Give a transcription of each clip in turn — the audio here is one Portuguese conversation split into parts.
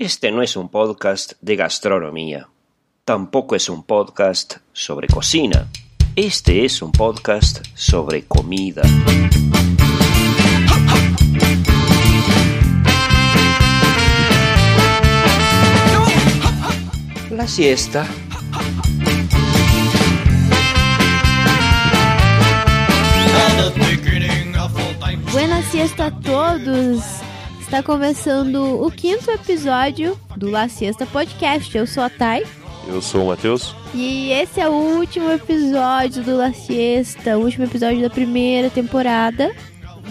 Este no es un podcast de gastronomía. Tampoco es un podcast sobre cocina. Este es un podcast sobre comida. La siesta. Buenas siesta a todos! Está começando o quinto episódio do La Siesta Podcast. Eu sou a Thay. Eu sou o Matheus. E esse é o último episódio do La Siesta, o último episódio da primeira temporada.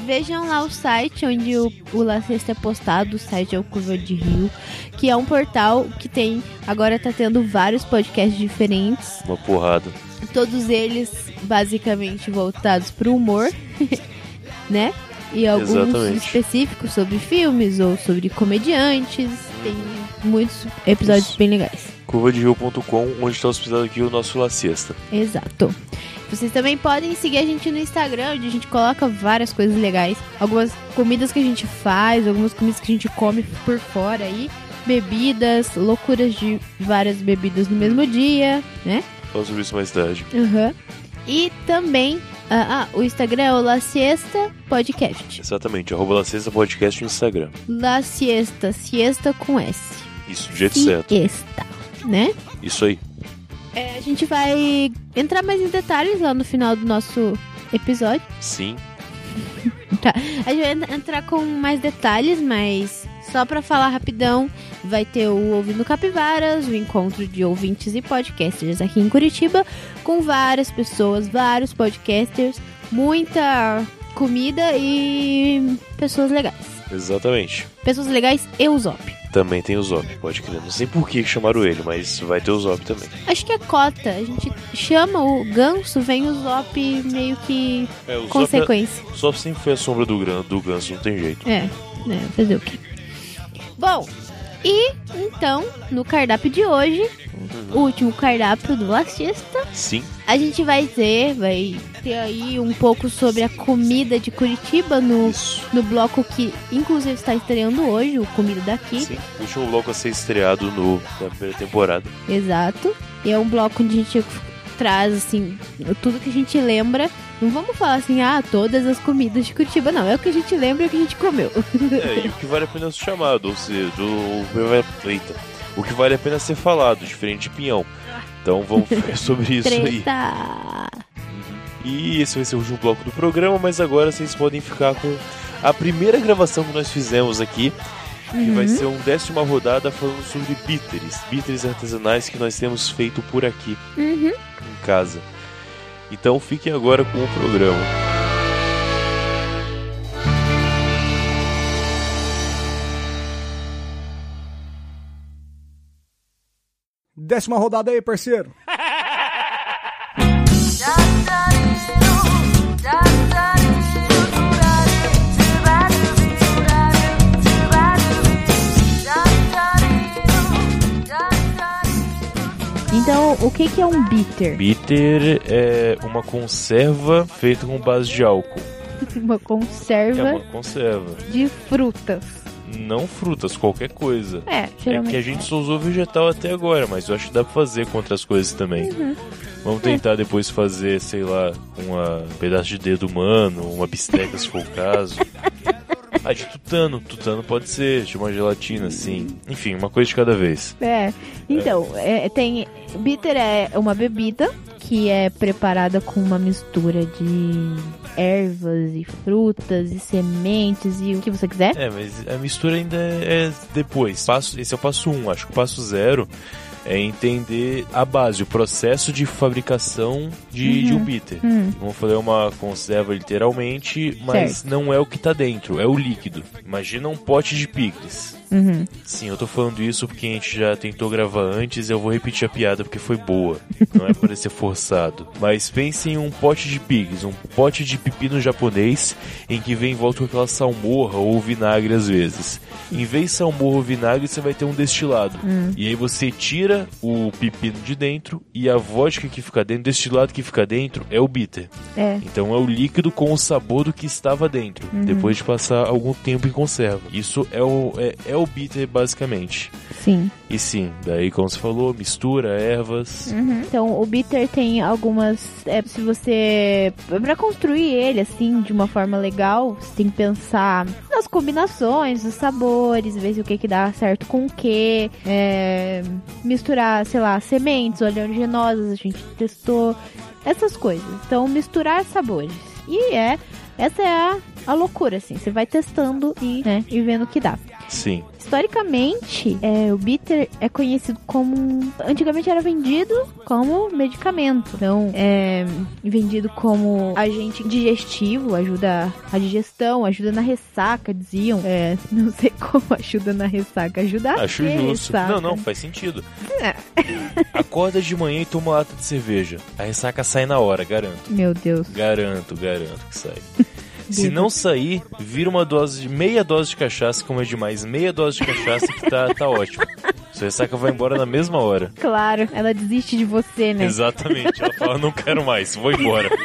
Vejam lá o site onde o, o La Siesta é postado, o site é o Curva de Rio, que é um portal que tem, agora tá tendo vários podcasts diferentes, Uma porrada. todos eles basicamente voltados pro humor, né? E alguns Exatamente. específicos sobre filmes ou sobre comediantes. Tem muitos episódios Isso. bem legais. Curvaderio.com, onde está hospedado aqui o nosso La Siesta. Exato. Vocês também podem seguir a gente no Instagram, onde a gente coloca várias coisas legais. Algumas comidas que a gente faz, algumas comidas que a gente come por fora aí. Bebidas, loucuras de várias bebidas no mesmo dia, né? Fala sobre isso mais tarde. Uhum. E também, ah, ah, o Instagram é o La Siesta Podcast. Exatamente, arroba La Siesta Podcast no Instagram. La Siesta, siesta com S. Isso, do jeito certo. Siesta, né? Isso aí. É, a gente vai entrar mais em detalhes lá no final do nosso episódio. Sim, Tá. A gente vai en- entrar com mais detalhes, mas só pra falar rapidão, vai ter o Ouvindo Capivaras, o encontro de ouvintes e podcasters aqui em Curitiba, com várias pessoas, vários podcasters, muita comida e pessoas legais. exatamente. Pessoas legais e o Zop. Também tem o Zop, pode crer. Não sei por que chamaram ele, mas vai ter o Zop também. Acho que é cota. A gente chama o ganso, vem o Zop meio que É, o Zop, consequência. o Zop sempre foi a sombra do, gran, do ganso, não tem jeito. É, né, fazer o quê? Bom, e então, no cardápio de hoje, o último cardápio do La Siesta, Sim, a gente vai ter, vai ter aí um pouco sobre a comida de Curitiba no, isso. no bloco que inclusive está estreando hoje, o Comida Daqui. Sim, o último bloco a ser estreado no, na primeira temporada. Exato. E é um bloco onde a gente traz, assim, tudo que a gente lembra. Não vamos falar assim, ah, todas as comidas de Curitiba, não. É o que a gente lembra e o que a gente comeu. É, e o que vale a pena ser chamado, ou seja, do. Eita. O que vale a pena ser falado, diferente de pinhão. Então vamos ver sobre isso aí. E esse vai ser o último bloco do programa, mas agora vocês podem ficar com a primeira gravação que nós fizemos aqui, que vai ser um décima rodada falando sobre bitters, bitters artesanais que nós temos feito por aqui Uhum. em casa. Então fiquem agora com o programa. Décima rodada aí, parceiro. o que, que é um bitter? Bitter é uma conserva feita com base de álcool. Uma É conserva uma conserva. de frutas. Não frutas, qualquer coisa. É, É geralmente. que a gente só usou vegetal até agora, mas eu acho que dá pra fazer com outras coisas também. Vamos tentar depois fazer, sei lá, uma- um pedaço de dedo humano, uma bisteca se for o caso. Ah, de tutano. Tutano pode ser, de uma gelatina, assim. Enfim, uma coisa de cada vez. É. Então, é, tem. Bitter é uma bebida que é preparada com uma mistura de ervas e frutas e sementes e o que você quiser. É, mas a mistura ainda é depois. Passo, esse é o passo 1. Um. Acho que o passo 0 é entender a base, o processo de fabricação de, de um bitter. Hum. Vamos fazer uma conserva literalmente, mas Certo. não é o que tá dentro, é o líquido. Imagina um pote de picles. Uhum. Sim, eu tô falando isso porque a gente já tentou gravar antes e eu vou repetir a piada porque foi boa. Não é para ser forçado. Mas pense em um pote de picles, um pote de pepino japonês em que vem em volta com aquela salmorra ou vinagre às vezes. Em vez de salmorra ou vinagre, você vai ter um destilado. E aí você tira o pepino de dentro e a vodka que fica dentro, o destilado que fica dentro, é o bitter. É. Então é o líquido com o sabor do que estava dentro, depois de passar algum tempo em conserva. Isso é o, é, é o bitter basicamente. Sim. E sim, daí como você falou, mistura, ervas. Uhum. Então, o bitter tem algumas. É, se você. Pra construir ele, assim, de uma forma legal, você tem que pensar nas combinações, nos sabores, ver se o que que dá certo com o que. É, misturar, sei lá, sementes, oleaginosas, a gente testou. Essas coisas. Então, misturar sabores. E é. Essa é a, a loucura, assim. Você vai testando e, né, e vendo o que dá. Sim. Historicamente, é, o bitter é conhecido como. Antigamente era vendido como medicamento. Então, é vendido como agente digestivo, ajuda a digestão, ajuda na ressaca, diziam. É, não sei como ajuda na ressaca, ajuda a Acho justo. ressaca. Não, não, faz sentido. É. Acorda de manhã e toma uma lata de cerveja. A ressaca sai na hora, garanto. Meu Deus. Garanto, garanto que sai. Se não sair, vira uma dose de meia dose de cachaça, como é demais, meia dose de cachaça que tá, tá ótimo. Sua ressaca vai embora na mesma hora. Claro, ela desiste de você, né? Exatamente. Ela fala, não quero mais, vou embora.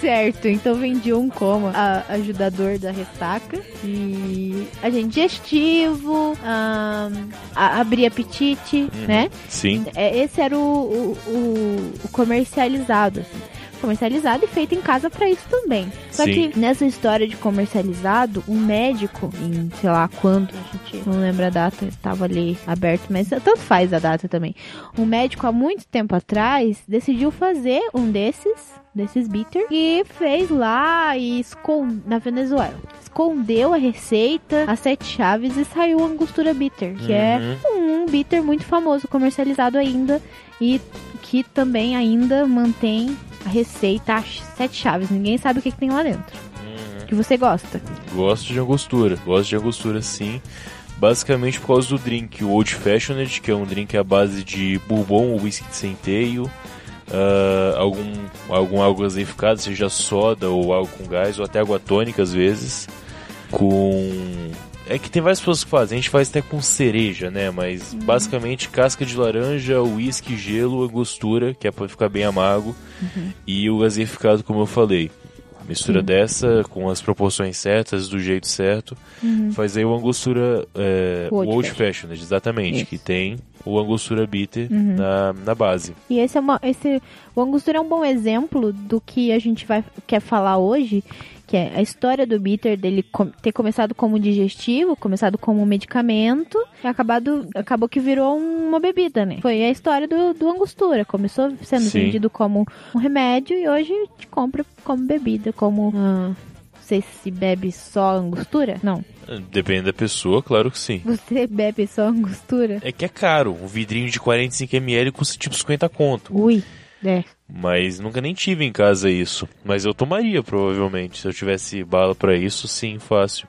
Certo, então vendi um como a- ajudador da ressaca e agente digestivo, ahn, a- abrir apetite, né? Sim, É, esse era o, o, o- o comercializado, assim. Comercializado e feito em casa pra isso também. Só Sim. que nessa história de comercializado, um médico, em sei lá quando, a gente não lembra a data, tava ali aberto, mas tanto faz a data também. Um médico há muito tempo atrás decidiu fazer um desses, desses bitter, e fez lá e escon... na Venezuela. Escondeu a receita, as sete chaves e saiu a angostura bitter, que é Uhum. um bitter muito famoso, comercializado ainda e que também ainda mantém a receita as sete chaves. Ninguém sabe o que, que tem lá dentro. Uhum. Que você gosta. Gosto de angostura. Gosto de angostura sim. Basicamente por causa do drink, o Old Fashioned, que é um drink à base de bourbon ou whisky de centeio, ah, algum, algum algo gaseificado, seja soda ou algo com gás, ou até água tônica às vezes, com... É que tem várias pessoas que fazem, a gente faz até com cereja, né? Mas basicamente casca de laranja, uísque, gelo, angostura, que é pra ficar bem amargo, e o gaseificado, como eu falei. Mistura dessa com as proporções certas, do jeito certo, faz aí o angostura, é, Old Old Fashioned, exatamente, Isso. que tem o angostura bitter na, na base. E esse é uma. Esse, o Angostura é um bom exemplo do que a gente vai quer falar hoje, que é a história do bitter dele com- ter começado como digestivo, começado como um medicamento, e acabado, acabou que virou uma bebida, né? Foi a história do, do Angostura. Começou sendo Sim. vendido como um remédio e hoje gente compra como bebida, como. ah, não sei se bebe só angostura? Não. Depende da pessoa, claro que sim. Você bebe só angostura? É que é caro, um vidrinho de 45ml custa tipo 50 conto. Ui, é. Mas nunca nem tive em casa isso. Mas eu tomaria, provavelmente. Se eu tivesse bala pra isso, sim, fácil.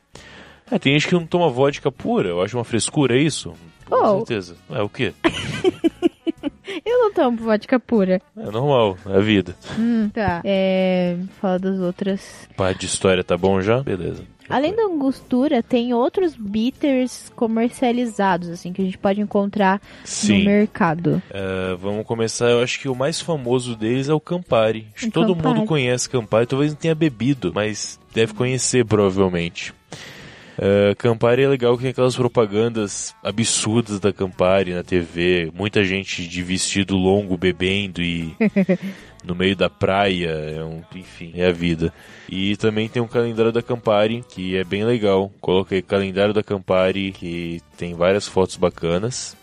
É, tem gente que não toma vodka pura. Eu acho uma frescura isso. Com Oh. certeza. É o quê? Eu não tomo vodka pura. É normal, é a vida. Hum, tá. É. Fala das outras. Pá de história tá bom já? Beleza. Além da angostura, tem outros bitters comercializados, assim, que a gente pode encontrar no Sim. mercado. É, vamos começar. Eu acho que o mais famoso deles é o Campari. Acho que todo mundo conhece Campari. Talvez não tenha bebido, mas deve conhecer provavelmente. É, Campari é legal que tem aquelas propagandas absurdas da Campari na TV. Muita gente de vestido longo bebendo e no meio da praia. É um, enfim, é a vida. E também tem um calendário da Campari que é bem legal. Coloquei calendário da Campari que tem várias fotos bacanas.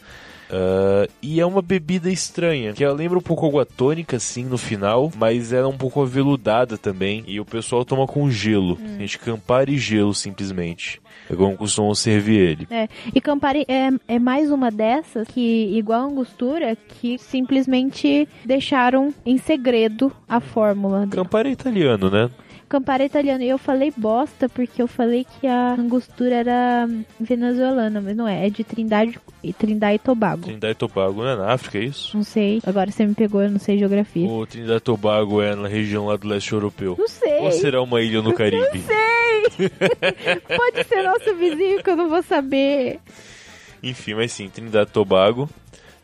Ah, e é uma bebida estranha, que ela lembra um pouco água tônica, assim, no final, mas ela é um pouco aveludada também. E o pessoal toma com gelo. A gente Campari e gelo, simplesmente. É como costumam servir ele. É, e Campari é, é mais uma dessas que, igual a angostura, que simplesmente deixaram em segredo a fórmula. Campari é italiano, né? Campari é italiano. E eu falei bosta porque eu falei que a angostura era venezuelana, mas não é. É de Trindade, Trindade e Tobago. Trindade e Tobago não é na África, é isso? Não sei. Agora você me pegou, eu não sei geografia. Ou Trindade e Tobago é na região lá do leste europeu? Não sei. Ou será uma ilha no Caribe? sei. Pode ser nosso vizinho que eu não vou saber. Enfim, mas sim, Trindade e Tobago.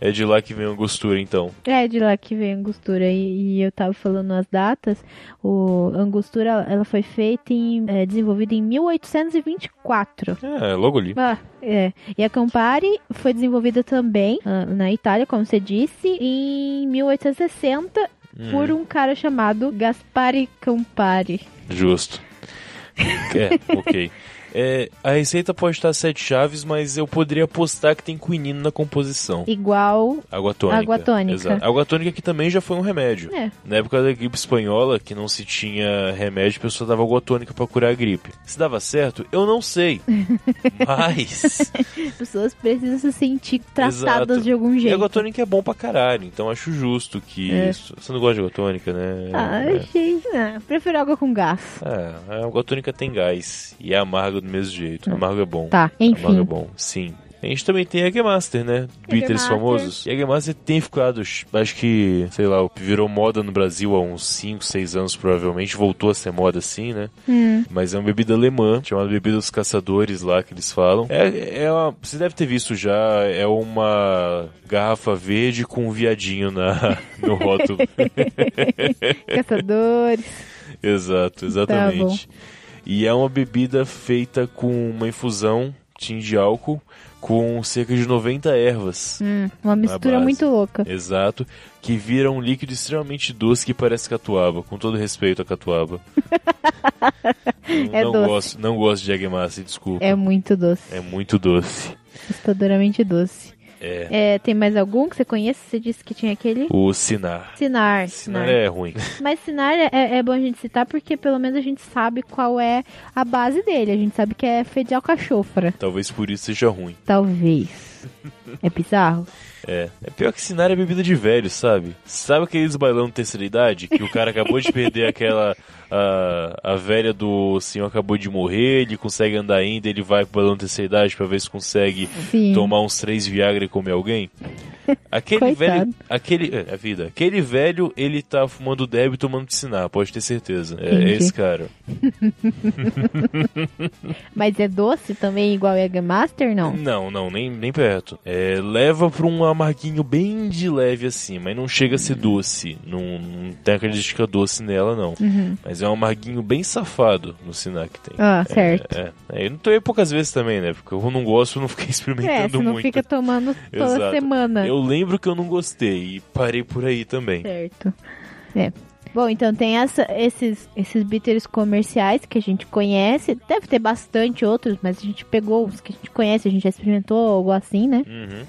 É de lá que vem a angostura, então. É de lá que vem a angostura. E, e eu tava falando as datas. O a angostura ela foi feita em. É, desenvolvida em 1824. É, logo ali. Ah, é. E a Campari foi desenvolvida também ah, na Itália, como você disse, em 1860 Hum. por um cara chamado Gaspari Campari. Justo. É, ok. É, a receita pode estar sete chaves, mas eu poderia apostar que tem quinino na composição. Igual. Água tônica. Água tônica. Exato. Água tônica que também já foi um remédio. É. Na época da gripe espanhola, que não se tinha remédio, a pessoa dava água tônica pra curar a gripe. Se dava certo, eu não sei. Mas. As pessoas precisam se sentir tratadas Exato. de algum E jeito. água tônica é bom pra caralho, então acho justo que É. isso. Você não gosta de água tônica, né? Ah, é. achei. Ah, prefiro água com gás. É, a água tônica tem gás e é amargo do mesmo jeito. Amargo é bom. Tá, enfim. Amargo é bom, sim. A gente também tem Jägermaster, né? Bitters Jägermaster. famosos. Jägermaster tem ficado, acho que, sei lá, virou moda no Brasil há uns 5, 6 anos provavelmente. Voltou a ser moda assim, né? Hum. Mas é uma bebida alemã, chamada Bebida dos Caçadores lá, que eles falam. É, é uma, você deve ter visto já, é uma garrafa verde com um viadinho na, no rótulo. Caçadores. Exato, exatamente. E é uma bebida feita com uma infusão, tin de álcool, com cerca de 90 ervas. Hum, uma mistura muito louca. Exato, que vira um líquido extremamente doce que parece catuaba, com todo respeito a catuaba. não, É não doce. gosto, não gosto de Jägermeister, desculpa. É muito doce. É muito doce. Assustadoramente doce. É. É, tem mais algum que você conhece? Você disse que tinha aquele? O Sinar. Sinar. Sinar é ruim. Mas Sinar é, é bom a gente citar porque pelo menos a gente sabe qual é a base dele. A gente sabe que é feito de alcachofra. Talvez por isso seja ruim. Talvez. É bizarro? É. É pior que Sinar é bebida de velho, sabe? Sabe aqueles bailão de terceira idade? Que o cara acabou de perder aquela. A, a velha do senhor acabou de morrer, ele consegue andar ainda, ele vai pro bailão de terceira idade pra ver se consegue Sim. tomar uns três Viagra e comer alguém. Aquele velho. Aquele. É, a vida. Aquele velho, ele tá fumando deb e tomando piscinar, pode ter certeza. É, é esse cara. Mas é doce também, igual Jägermaster, não? Não, não, nem, nem perto. É, leva pra um amarguinho bem de leve assim, mas não chega a ser doce. Não, não tem a característica doce nela, não. Uhum. Mas é um amarguinho bem safado no Sinar que tem. Ah, certo. É, é. Eu não tomei poucas vezes também, né? Porque eu não gosto, eu não fiquei É, experimentando você não muito. fica tomando toda Exato. semana. Eu lembro que eu não gostei e parei por aí também. Certo. É. Bom, então tem essa, esses, esses bitters comerciais que a gente conhece. Deve ter bastante outros, mas a gente pegou os que a gente conhece, a gente já experimentou algo assim, né? Uhum.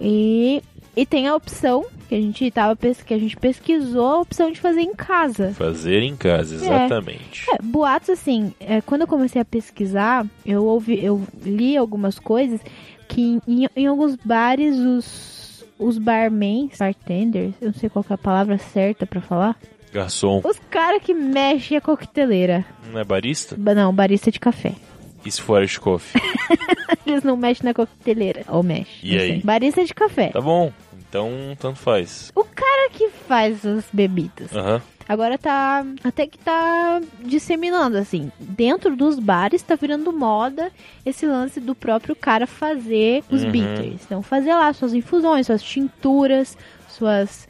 E, e tem a opção que a gente tava que a gente pesquisou a opção de fazer em casa. Fazer em casa, exatamente. É, boatos assim, é, quando eu comecei a pesquisar, eu ouvi, eu li algumas coisas que em, em alguns bares os os barmans, bartenders, eu não sei qual é a palavra certa pra falar. Garçom, Os caras que mexem a coqueteleira. não é barista? Ba- Não, barista de café. E se for de coffee? Eles não mexem na coqueteleira. Ou mexem. E aí? sei. Barista de café. Tá bom, então tanto faz. O cara que faz as bebidas. Aham. Agora tá. Até que tá disseminando, assim. Dentro dos bares tá virando moda esse lance do próprio cara fazer os Uhum. bitters. Então, fazer lá suas infusões, suas tinturas, suas.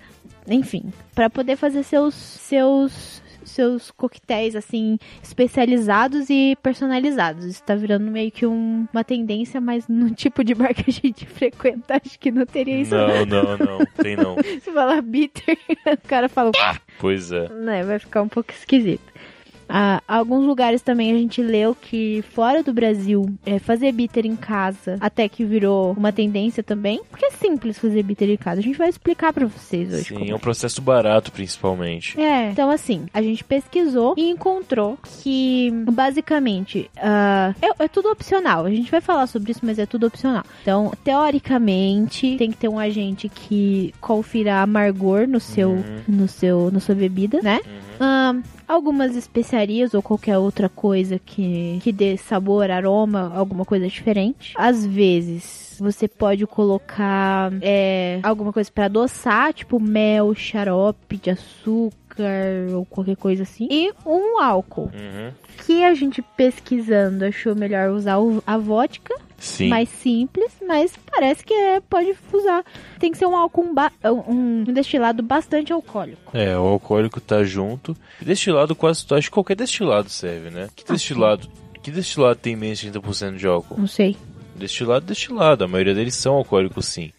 Enfim, pra poder fazer seus. seus. Seus coquetéis, assim, especializados e personalizados. Isso tá virando meio que um- uma tendência, mas no tipo de bar que a gente frequenta, acho que não teria isso. Não, não, não, tem não. Se falar bitter, o cara fala. Pois é. né, vai ficar um pouco esquisito. Ah, alguns lugares também a gente leu que fora do Brasil é, fazer bitter em casa até que virou uma tendência também, porque é simples fazer bitter em casa. A gente vai explicar pra vocês hoje. Sim, é um processo barato, principalmente. é, então assim, a gente pesquisou e encontrou que basicamente ah, é, é tudo opcional. A gente vai falar sobre isso, mas é tudo opcional. Então, teoricamente, tem que ter um agente que confira amargor no seu, Uhum. no seu, na sua bebida, né? Ah, algumas especiarias ou qualquer outra coisa que, que dê sabor, aroma, alguma coisa diferente. Às vezes você pode colocar é, alguma coisa pra adoçar, tipo mel, xarope de açúcar ou qualquer coisa assim. E um álcool Uhum. que a gente pesquisando achou melhor usar a vodka. Sim. mais simples, mas parece que é, pode usar. Tem que ser um álcool, ba- um destilado bastante alcoólico. É, o alcoólico tá junto. Destilado quase, acho que qualquer destilado serve, né? Que destilado, que destilado tem menos de 30% de álcool? Não sei. Destilado, destilado. A maioria deles são alcoólicos, sim.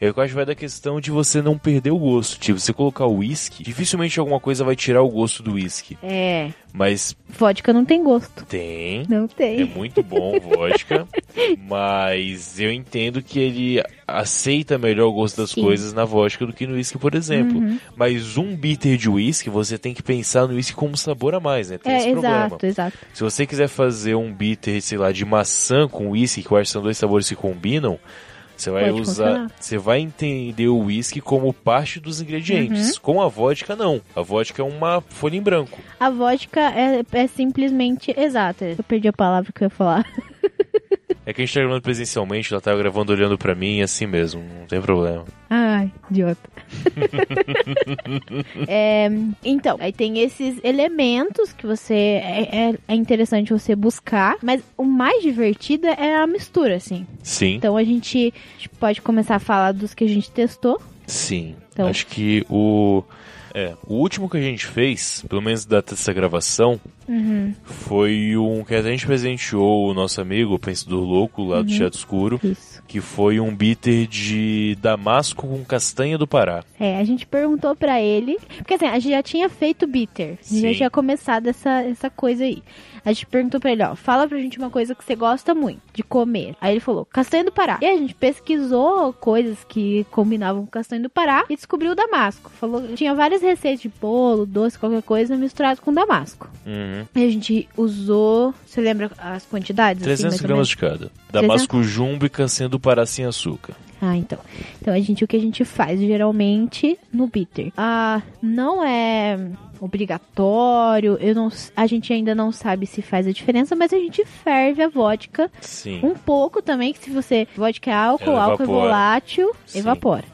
Eu acho que vai da questão de você não perder o gosto. Tipo, você colocar o uísque, dificilmente alguma coisa vai tirar o gosto do uísque. É. Mas Vodka não tem gosto. tem. Não É tem. muito bom vodka, mas eu entendo que ele aceita melhor o gosto das Sim. coisas na vodka do que no whisky, por exemplo. Uhum. Mas um bitter de whisky, você tem que pensar no whisky como sabor a mais, né? Tem É, esse problema. exato, exato. Se você quiser fazer um bitter, sei lá, de maçã com whisky, que eu acho que são dois sabores que combinam, você vai Pode usar, funcionar. você vai entender o whisky como parte dos ingredientes. Uhum. Com a vodka não. A vodka é uma folha em branco. A vodka é, é simplesmente exata. Eu perdi a palavra que eu ia falar. É que a gente tá gravando presencialmente, ela tá gravando olhando pra mim, assim mesmo, não tem problema. Ai, idiota. É, então, aí tem esses elementos que você é, é- é interessante você buscar, mas o mais divertido é a mistura, assim. Sim, Então a gente, a gente pode começar a falar dos que a gente testou. sim. Então- Acho que o é, o último que a gente fez, pelo menos data dessa gravação, Uhum, foi um que a gente presenteou o nosso amigo, o Pensador Louco, lá do Teatro Escuro, isso. que foi um bitter de damasco com castanha do Pará. É, a gente perguntou pra ele, porque assim, a gente já tinha feito bitter, a gente já tinha começado essa, essa coisa aí. A gente perguntou pra ele, ó, fala pra gente uma coisa que você gosta muito de comer. Aí ele falou, castanha do Pará. E a gente pesquisou coisas que combinavam com castanha do Pará e descobriu o damasco. Falou, tinha várias receitas de bolo, doce, qualquer coisa misturado com damasco. Uhum. E a gente usou, você lembra as quantidades? assim, 300 mais ou gramas de cada. Damasco jumbo e castanha do Pará sem açúcar. Ah, então. Então a gente o que a gente faz geralmente no bitter. Ah, não é obrigatório. Eu não, a gente ainda não sabe se faz a diferença, mas a gente ferve a vodka Sim. um pouco também, que se você vodka é álcool, Ela álcool é evapora. volátil, Sim. evapora.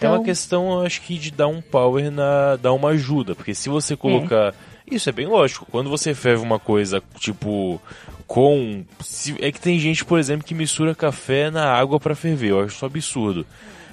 É uma Então, questão, eu acho que de dar um power na. dar uma ajuda. Porque se você colocar. Isso é bem lógico. Quando você ferve uma coisa, tipo. Com. se- é que tem gente, por exemplo, que mistura café na água pra ferver. Eu acho isso um absurdo.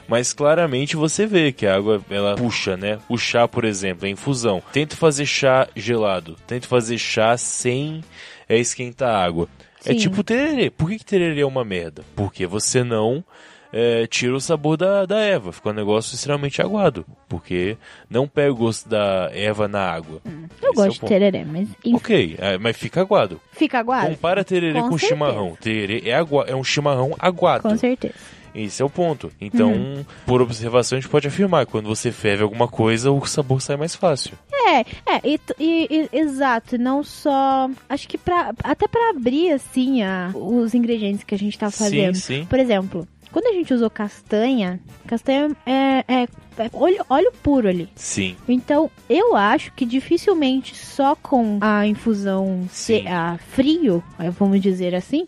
Mas claramente você vê que a água ela puxa, né? O chá, por exemplo, é infusão. Tenta fazer chá gelado. Tenta fazer chá sem é, esquentar a água. É Sim. tipo tererê. Por que, que tererê é uma merda? Porque você não é, tira o sabor da, da erva. Fica um negócio extremamente aguado. Porque não pega o gosto da erva na água. eu Esse é gosto de ponto. tereré, mas Ok, é, mas fica aguado. fica aguado? Compara tererê Com com, chimarrão. Tererê é, agua, é um chimarrão aguado. Com certeza. Esse é o ponto. Então, Uhum. por observação, a gente pode afirmar quando você ferve alguma coisa, o sabor sai mais fácil. É, é, e, e- e- exato, não só. Acho que pra, até pra abrir, assim, a, os ingredientes que a gente tá fazendo. Sim, sim. Por exemplo, quando a gente usou castanha, castanha é, é óleo, óleo puro ali. Sim. Então, eu acho que dificilmente só com a infusão se, a frio, eh, vamos dizer assim,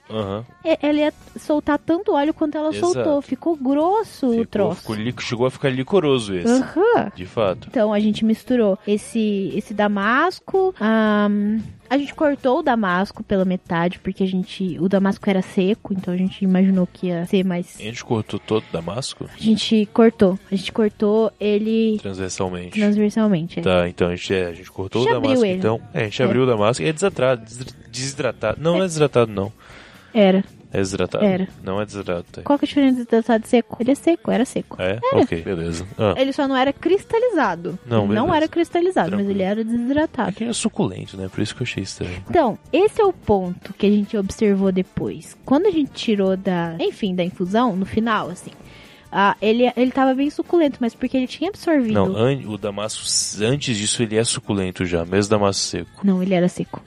é- ela ia soltar tanto óleo quanto ela Exato. soltou. Ficou grosso o Ficou, troço. ficou chegou a ficar licoroso esse. Aham. De fato. Então a gente misturou esse, esse damasco. ahn, a gente cortou o damasco pela metade, porque a gente. O damasco era seco, então a gente imaginou que ia ser mais. A gente cortou todo o damasco A gente cortou. A gente cortou ele transversalmente. transversalmente. é. Tá, então a gente, é, a gente cortou A gente o damasco, ele. então. É, a gente É. abriu o damasco e é desidratado. desidra- Desidratado. Não, não é desidratado, não. Era. É desidratado. Era. Não é desidratado. Qual que é a diferença de tratado e seco? Ele é seco, era seco. É? Ok, beleza. Ah, Ele só não era cristalizado. Não, Ele não era cristalizado, mas Tranquilo. ele era desidratado. aqui é suculento, né? Por isso que eu achei estranho. Então, esse é o ponto que a gente observou depois. Quando a gente tirou da, enfim, da infusão, no final, assim, ah, ele, ele tava bem suculento, mas porque ele tinha absorvido. Não, an- o damasco, antes disso, ele é suculento já, mesmo damasco seco. Não, ele era seco.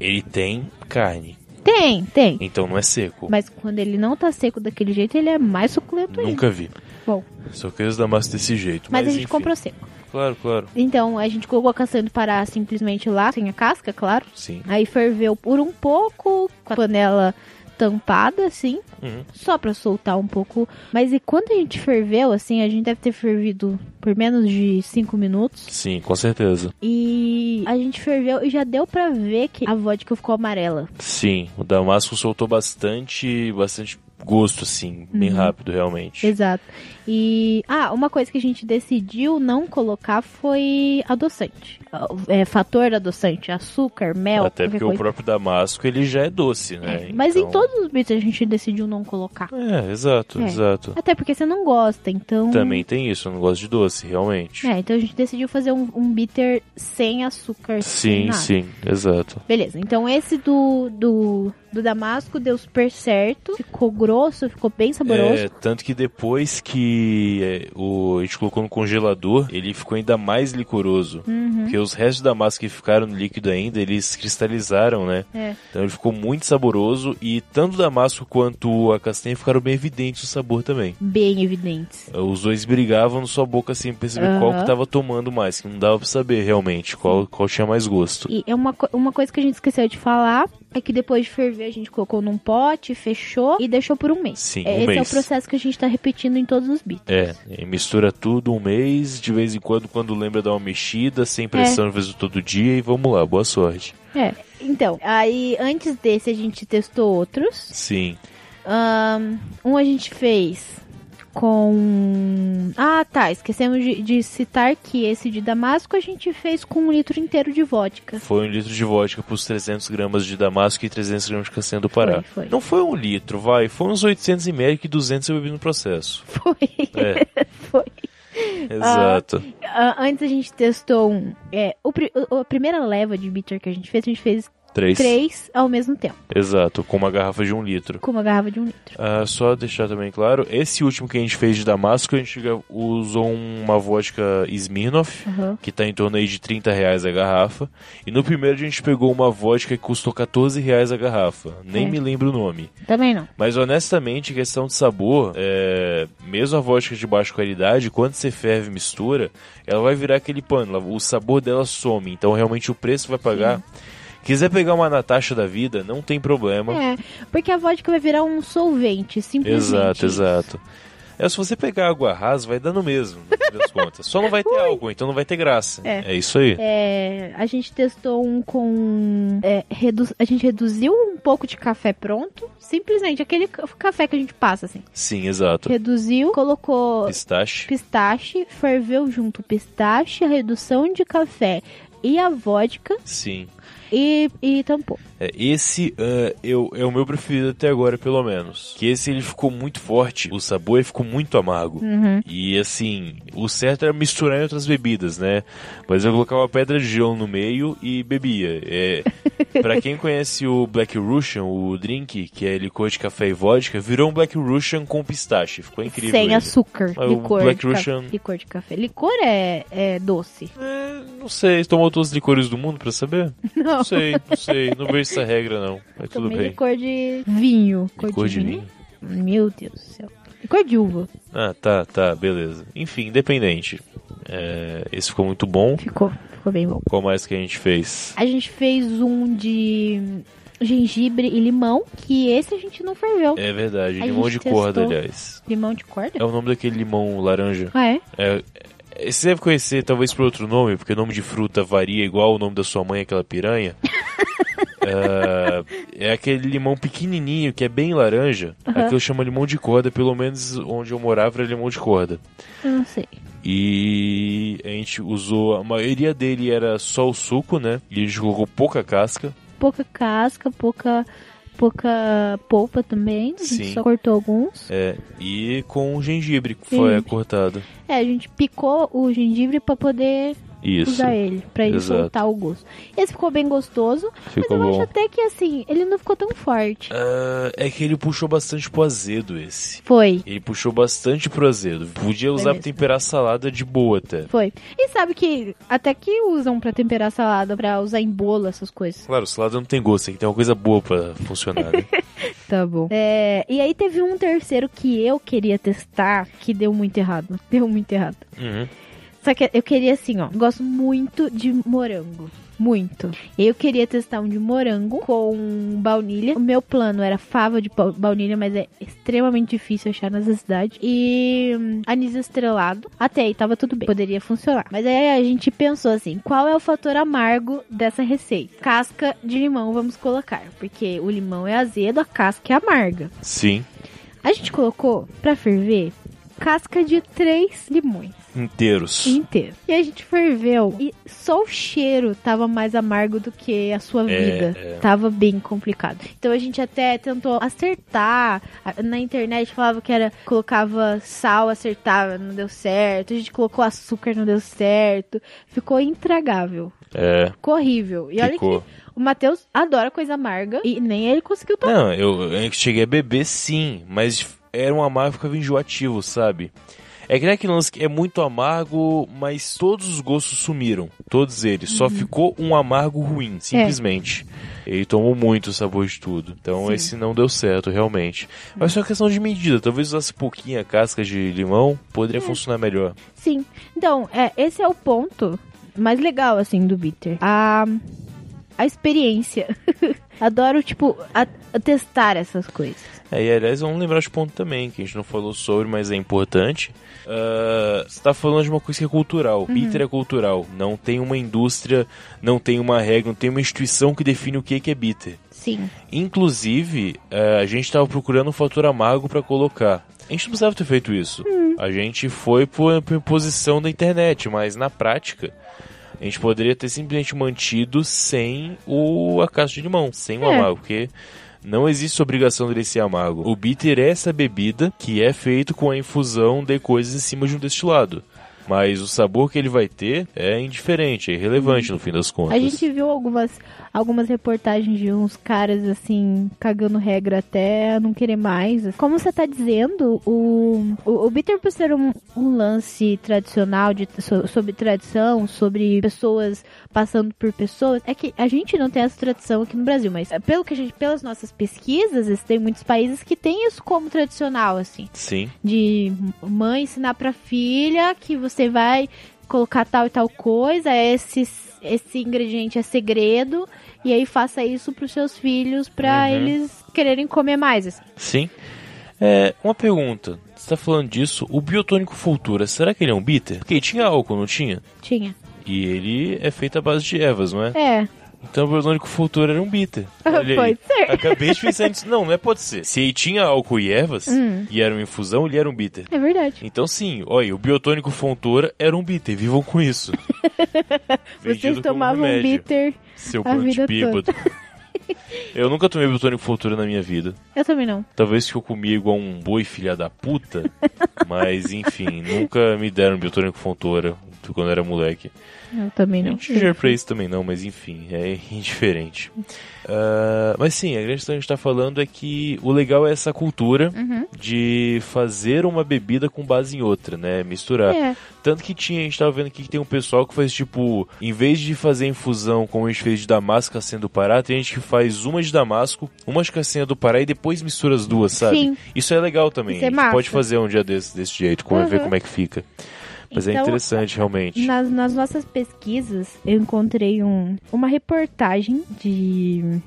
Ele tem carne, Tem, tem. então não é seco. Mas quando ele não tá seco daquele jeito, ele é mais suculento ainda. Nunca vi. Bom, Só conheço damasco desse jeito. mas, Mas, a gente enfim. comprou seco. Claro, claro. Então, a gente colocou a castanha do Pará simplesmente lá, sem a casca, claro. Sim. Aí ferveu por um pouco, com a panela tampada, assim, Uhum. só pra soltar um pouco. Mas e quando a gente ferveu, assim, a gente deve ter fervido por menos de 5 minutos. Sim, com certeza. E a gente ferveu e já deu pra ver que a vodka ficou amarela. Sim, o Damasco soltou bastante, bastante gosto, assim, bem Uhum. rápido, realmente. Exato. E. Ah, uma coisa que a gente decidiu não colocar foi adoçante. É, fator adoçante, açúcar, mel, Até porque o coisa. próprio Damasco, ele já é doce, né? É, Mas em Então- todos os beats a gente decidiu não colocar. É, exato, É. exato. Até porque você não gosta, então. Também tem isso, eu não gosto de doce, realmente. É, então a gente decidiu fazer um, um bitter sem açúcar. sem Sim, nada. sim, exato. Beleza, então esse do, do, do Damasco deu super certo. Ficou grosso, ficou bem saboroso. É, tanto que depois que é, o, a gente colocou no congelador, ele ficou ainda mais licoroso. Uhum. Porque os restos da massa que ficaram no líquido ainda, eles cristalizaram, né? É. Então ele ficou muito saboroso e tanto o damasco quanto a castanha ficaram bem evidentes o sabor também. Bem evidentes. Os dois brigavam na sua boca assim, pra perceber qual Aham. que tava tomando mais, que não dava pra saber realmente qual, qual tinha mais gosto. E é uma, uma coisa que a gente esqueceu de falar é que depois de ferver a gente colocou num pote, fechou e deixou por um mês. Sim, É, um Esse é o mês. processo que a gente tá repetindo em todos os bits. É, mistura tudo um mês, de vez em quando, quando lembra, dá uma mexida, sem pressão, às vezes todo dia, e vamos lá, boa sorte. É. Então, aí antes desse a gente testou outros. Sim, Ahn, um a gente fez com. Ah, tá. Esquecemos de, de citar que esse de Damasco a gente fez com um litro inteiro de vodka. foi um litro de vodka pros 300 gramas de damasco e 300 gramas de castanha do Pará. Foi, foi. Não foi um litro, vai, foi uns 800 ml que 200 eu bebi no processo. Foi. É, Foi. exato. Ah, antes a gente testou um. É, o- a primeira leva de bitter que a gente fez, a gente fez Três. três ao mesmo tempo. Exato, com uma garrafa de um litro. Com uma garrafa de um litro. Ah, só deixar também claro, esse último que a gente fez de Damasco, a gente usou uma vodka Smirnoff, Aham. que tá em torno aí de 30 reais a garrafa. E no primeiro a gente pegou uma vodka que custou 14 reais a garrafa. Nem É. me lembro o nome. Também não. Mas honestamente, questão de sabor, é... mesmo a vodka de baixa qualidade, quando você ferve e mistura, ela vai virar aquele pano, o sabor dela some. Então realmente o preço vai pagar. Quiser pegar uma Natasha da vida, não tem problema. É, porque a vodka vai virar um solvente, simplesmente. Exato, exato. É, se você pegar água rasa, vai dar no mesmo, no das contas. Só não vai ter álcool, então não vai ter graça. É. É, isso aí. É, a gente testou um com. é, redu- a gente reduziu um pouco de café pronto. Simplesmente aquele ca- café que a gente passa, assim. Sim, exato. Reduziu, colocou Pistache. pistache, ferveu junto pistache, redução de café e a vodka Sim. E, e tampou. É, esse ah, eu, é o meu preferido até agora, pelo menos. Que esse ele ficou muito forte, o sabor ele ficou muito amargo. Uhum. E assim, o certo era misturar em outras bebidas, né? Mas eu colocava pedra de gelo no meio e bebia. É, pra quem conhece o Black Russian, o drink, que é licor de café e vodka, virou um Black Russian com pistache. Ficou incrível. Sem ele. açúcar. Ah, licor, Black Russian- licor de café. Licor é, é doce. É, não sei, tomou todos os licores do mundo pra saber? Não. Sei, não sei, não vejo essa regra não. Mas tudo Tomei bem. licor de vinho. Licor de vinho. Meu Deus do céu. Licor de uva. Ah, tá, tá, beleza. Enfim, independente. É, esse ficou muito bom. Ficou. Ficou bem bom. Qual mais que a gente fez? A gente fez um de gengibre e limão, que esse a gente não ferveu. É verdade, A limão de corda, aliás. Limão de corda? É o nome daquele limão laranja. Ah? É, é, você deve conhecer, talvez por outro nome, porque o nome de fruta varia igual o nome da sua mãe, aquela piranha. é, é aquele limão pequenininho que é bem laranja. Aham. Aquilo chama limão de corda, pelo menos onde eu morava era limão de corda. Eu não sei. E a gente usou, a maioria dele era só o suco, né? E a gente colocou pouca casca. Pouca casca, pouca, pouca polpa também. A gente Sim. só cortou alguns. É, e com gengibre que foi Gengibre. cortado. É, a gente picou o gengibre pra poder Isso. usar ele, pra ele Exato. soltar o gosto. Esse ficou bem gostoso, Ficou mas eu acho bom. até que assim, ele não ficou tão forte. Ah, é que ele puxou bastante pro azedo esse. Foi, Ele puxou bastante pro azedo. Podia usar pra temperar salada de boa até. foi. E sabe que até que usam pra temperar salada, pra usar em bolo, essas coisas. Claro, salada não tem gosto, tem que ter uma coisa boa pra funcionar, né? Tá bom. É, e aí teve um terceiro que eu queria testar, que deu muito errado. Deu muito errado. Uhum. Só que eu queria assim, ó. Gosto muito de morango. Muito. Eu queria testar um de morango com baunilha. O meu plano era fava de ba- baunilha, mas é extremamente difícil achar nessa cidade. E hum, anis estrelado. Até aí tava tudo bem. Poderia funcionar. Mas aí a gente pensou assim: qual é o fator amargo dessa receita? Casca de limão vamos colocar. Porque o limão é azedo, a casca é amarga. Sim, A gente colocou pra ferver casca de três limões inteiros. inteiro. E a gente ferveu e só o cheiro tava mais amargo do que a sua É, vida. é. Tava bem complicado. Então a gente até tentou acertar. Na internet falava que era colocava sal, acertava, não deu certo. A gente colocou açúcar, não deu certo. Ficou intragável. É, Ficou horrível. E olha ficou. que o Matheus adora coisa amarga e nem ele conseguiu tomar. Não, eu, eu cheguei a beber sim, mas era um amargo que ficava enjoativo, sabe? É que nem aquele lance que é muito amargo, mas todos os gostos sumiram. Todos eles. Uhum. Só ficou um amargo ruim, simplesmente. Ele tomou muito o sabor de tudo. Então É. Sim. esse não deu certo, realmente. Mas foi uma questão de medida. Talvez usasse pouquinha casca de limão, É. poderia funcionar melhor. Sim. Então, é, esse é o ponto mais legal, assim, do bitter. A, a experiência. Adoro, tipo, a- a testar essas coisas. É, e aliás, vamos lembrar de ponto também, que a gente não falou sobre, mas é importante. Ah, você tá falando de uma coisa que é cultural. Bitter é cultural. Não tem uma indústria, não tem uma regra, não tem uma instituição que define o que que é bitter. Sim. Inclusive, eh, a gente estava procurando um fator amargo para colocar. A gente não precisava ter feito isso. A gente foi por, por imposição da internet, mas na prática, a gente poderia ter simplesmente mantido sem o a casca de limão, sem o É. amargo, porque não existe obrigação dele ser amargo. O bitter é essa bebida que é feito com a infusão de coisas em cima de um destilado. Mas o sabor que ele vai ter é indiferente, é irrelevante no fim das contas. A gente viu algumas, algumas reportagens de uns caras, assim, cagando regra até não querer mais. Como você tá dizendo, o, o, o bitter, por ser um, um lance tradicional de, so- sobre tradição, sobre pessoas passando por pessoas, é que a gente não tem essa tradição aqui no Brasil, mas é, pelo que a gente, pelas nossas pesquisas, tem muitos países que têm isso como tradicional, assim Sim. de mãe ensinar pra filha que você vai colocar tal e tal coisa, esse, esse ingrediente é segredo, e aí faça isso pros seus filhos pra Uhum. eles quererem comer mais. assim. Sim. É, uma pergunta. Você tá falando disso, o biotônico Fultura, será que ele é um bitter? Porque tinha álcool, não tinha? Tinha. E ele é feito à base de ervas, não é? É, Então o biotônico Fultura era um bitter. Aí. pode ser. Acabei de pensar nisso. Não, não é pode ser. Se ele tinha álcool e ervas, Hum. e era uma infusão, ele era um bitter. É verdade. Então sim, olha, o biotônico Fontoura era um bitter, vivam com isso. Vocês tomavam remédio. bitter. Seu a vida bêbado. Eu nunca tomei biotônico Fontoura na minha vida. Eu também não. Talvez que eu comi igual um boi filha da puta, mas enfim, nunca me deram biotônico Fontoura quando eu era moleque. Eu também não. Ginger pra isso também não, mas enfim, é indiferente. Ah, mas sim, a grande questão que a gente tá falando é que o legal é essa cultura Uhum. de fazer uma bebida com base em outra, né? Misturar. É. Tanto que tinha, a gente tava vendo aqui que tem um pessoal que faz tipo, em vez de fazer infusão como a gente fez de Damasco castanha do Pará, tem gente que faz uma de Damasco, uma de castanha do Pará e depois mistura as duas, sabe? Sim. Isso é legal também. Isso é a gente massa. pode fazer um dia desse, desse jeito, como ver Uhum. como é que fica. Mas é Então, interessante, realmente. Nas, nas nossas pesquisas, eu encontrei um, uma reportagem de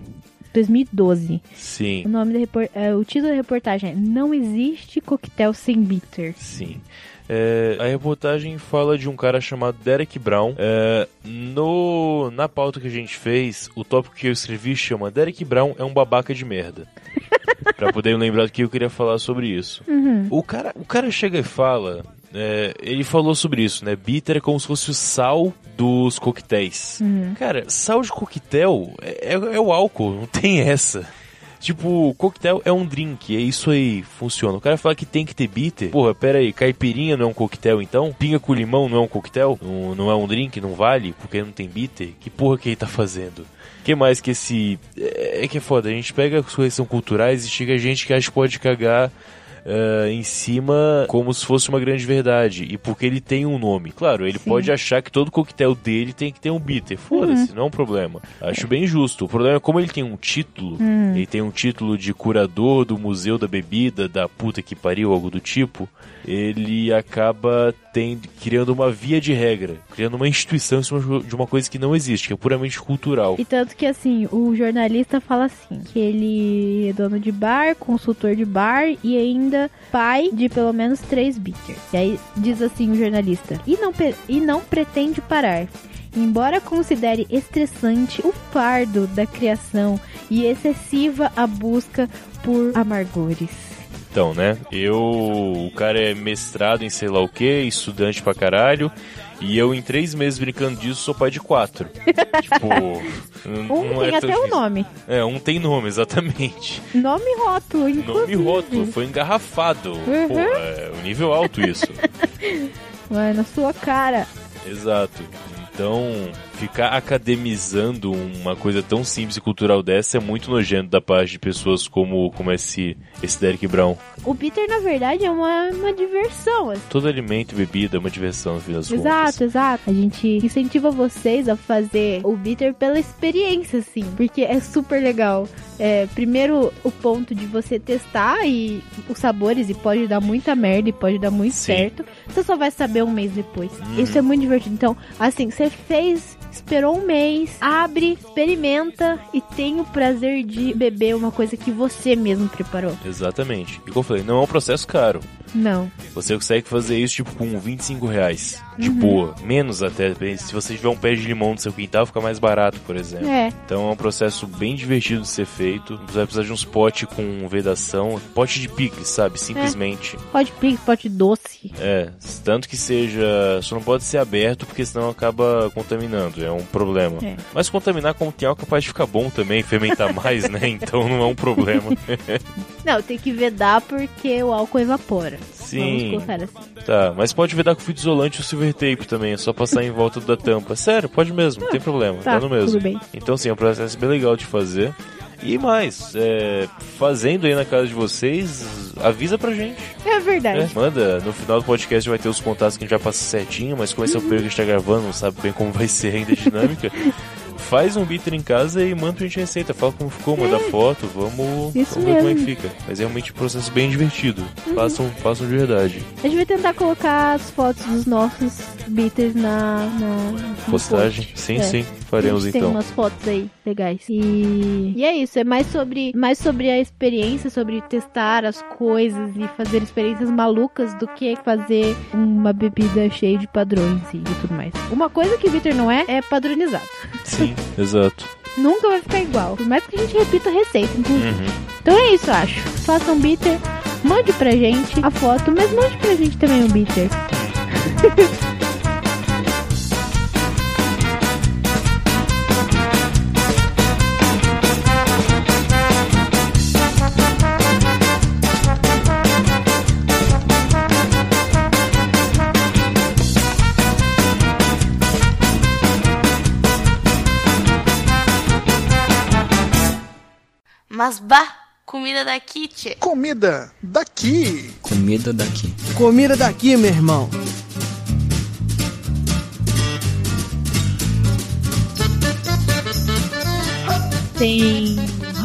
2012. O Sim, nome da repor- é, o título da reportagem é Não existe coquetel sem bitter. sim. É, a reportagem fala de um cara chamado Derek Brown. É, no, na pauta que a gente fez, o tópico que eu escrevi chama Derek Brown é um babaca de merda. pra poder lembrar do que eu queria falar sobre isso. Uhum. O cara, o cara chega e fala. É, ele falou sobre isso, né? Bitter é como se fosse o sal dos coquetéis. Uhum. Cara, sal de coquetel é, é- é o álcool, não tem essa. Tipo, coquetel é um drink, é isso aí, funciona. O cara fala que tem que ter bitter. Porra, pera aí, caipirinha não é um coquetel então? Pinga com limão não é um coquetel? Não, não é um drink, não vale, porque não tem bitter? Que porra que ele tá fazendo? que mais que esse. É é que é foda, a gente pega as são culturais e chega gente que acha que pode cagar uh, em cima como se fosse uma grande verdade. E porque ele tem um nome. Claro, ele Sim. pode achar que todo coquetel dele tem que ter um bitter. Foda-se, Uhum. não é um problema. Acho bem justo. O problema é como ele tem um título, Hum. ele tem um título de curador do Museu da Bebida, da puta que pariu, algo do tipo, ele acaba tendo, criando uma via de regra, criando uma instituição em cima de uma coisa que não existe, que é puramente cultural. E tanto que assim, o jornalista fala assim, que ele é dono de bar, consultor de bar e ainda pai de pelo menos três bitters. E aí diz assim o jornalista, e não, e não pretende parar. Embora considere estressante o fardo da criação e excessiva a busca por amargores. Então, né? Eu. O cara é mestrado em sei lá o que, estudante pra caralho. E eu, em três meses brincando disso, sou pai de quatro. tipo. Um não tem é até o difícil. nome. É, um tem nome, exatamente. Nome rótulo, Nome inclusive. e rótulo, foi engarrafado. Uhum. Pô, é um nível alto isso. Na sua cara. Exato. Então, ficar academizando uma coisa tão simples e cultural dessa é muito nojento da parte de pessoas como, como esse, esse Derek Brown. O bitter, na verdade, é uma, uma diversão, assim. Todo alimento e bebida é uma diversão, no fim das contas. Exato, exato. A gente incentiva vocês a fazer o bitter pela experiência, assim, porque é super legal. É, primeiro, o ponto de você testar e os sabores, e pode dar muita merda e pode dar muito Sim. certo. Você só vai saber um mês depois. Uhum. Isso é muito divertido. Então, assim, você fez, esperou um mês, abre, experimenta e tem o prazer de beber uma coisa que você mesmo preparou. Exatamente. E como eu falei, não é um processo caro. Não. Você consegue fazer isso tipo com 25 reais. De Uhum. boa. Menos até. Se você tiver um pé de limão no seu quintal, fica mais barato, por exemplo. É. Então é um processo bem divertido de ser feito. Você vai precisar de uns potes com vedação. Pote de picles, sabe? Simplesmente. Pode pix, pode doce. É. Tanto que seja. Só não pode ser aberto porque senão acaba contaminando. É um problema. É. Mas contaminar com tem é capaz de ficar bom também, fermentar mais, né? Então não é um problema. Não, tem que vedar porque o álcool evapora. Sim. Tá, mas pode vedar com fita isolante ou silver tape também, é só passar em volta da tampa. Sério, pode mesmo, não tem problema, Tá, tá no mesmo. tudo bem. Então sim, é um processo bem legal de fazer. E mais, é, fazendo aí na casa de vocês, avisa pra gente. É verdade. né? Manda, no final do podcast vai ter os contatos que a gente já passa certinho, mas como esse é o período que a gente tá gravando, não sabe bem como vai ser ainda a dinâmica. Faz um bitter em casa e manda pra gente receita. Fala como ficou, manda foto, vamos. Isso vamos ver como é que mesmo. Uhum. fica. Mas é realmente um processo bem divertido. Façam, façam de verdade. A gente vai tentar colocar as fotos dos nossos bitters na, na Postagem? post. Sim, É. sim, faremos gente tem então. umas fotos aí legais. E, e é isso, é mais sobre, mais sobre a experiência, sobre testar as coisas e fazer experiências malucas do que fazer uma bebida cheia de padrões e, tudo mais. Uma coisa que bitter não é, é padronizado. Sim, exato. Nunca vai ficar igual. Por mais que a gente repita a receita, inclusive. Uhum. Então é isso, eu acho. Faça um bitter, mande pra gente a foto, mas mande pra gente também o bitter. Mas bah, comida daqui, tchê. Comida daqui. Comida daqui. Comida daqui, meu irmão. Tem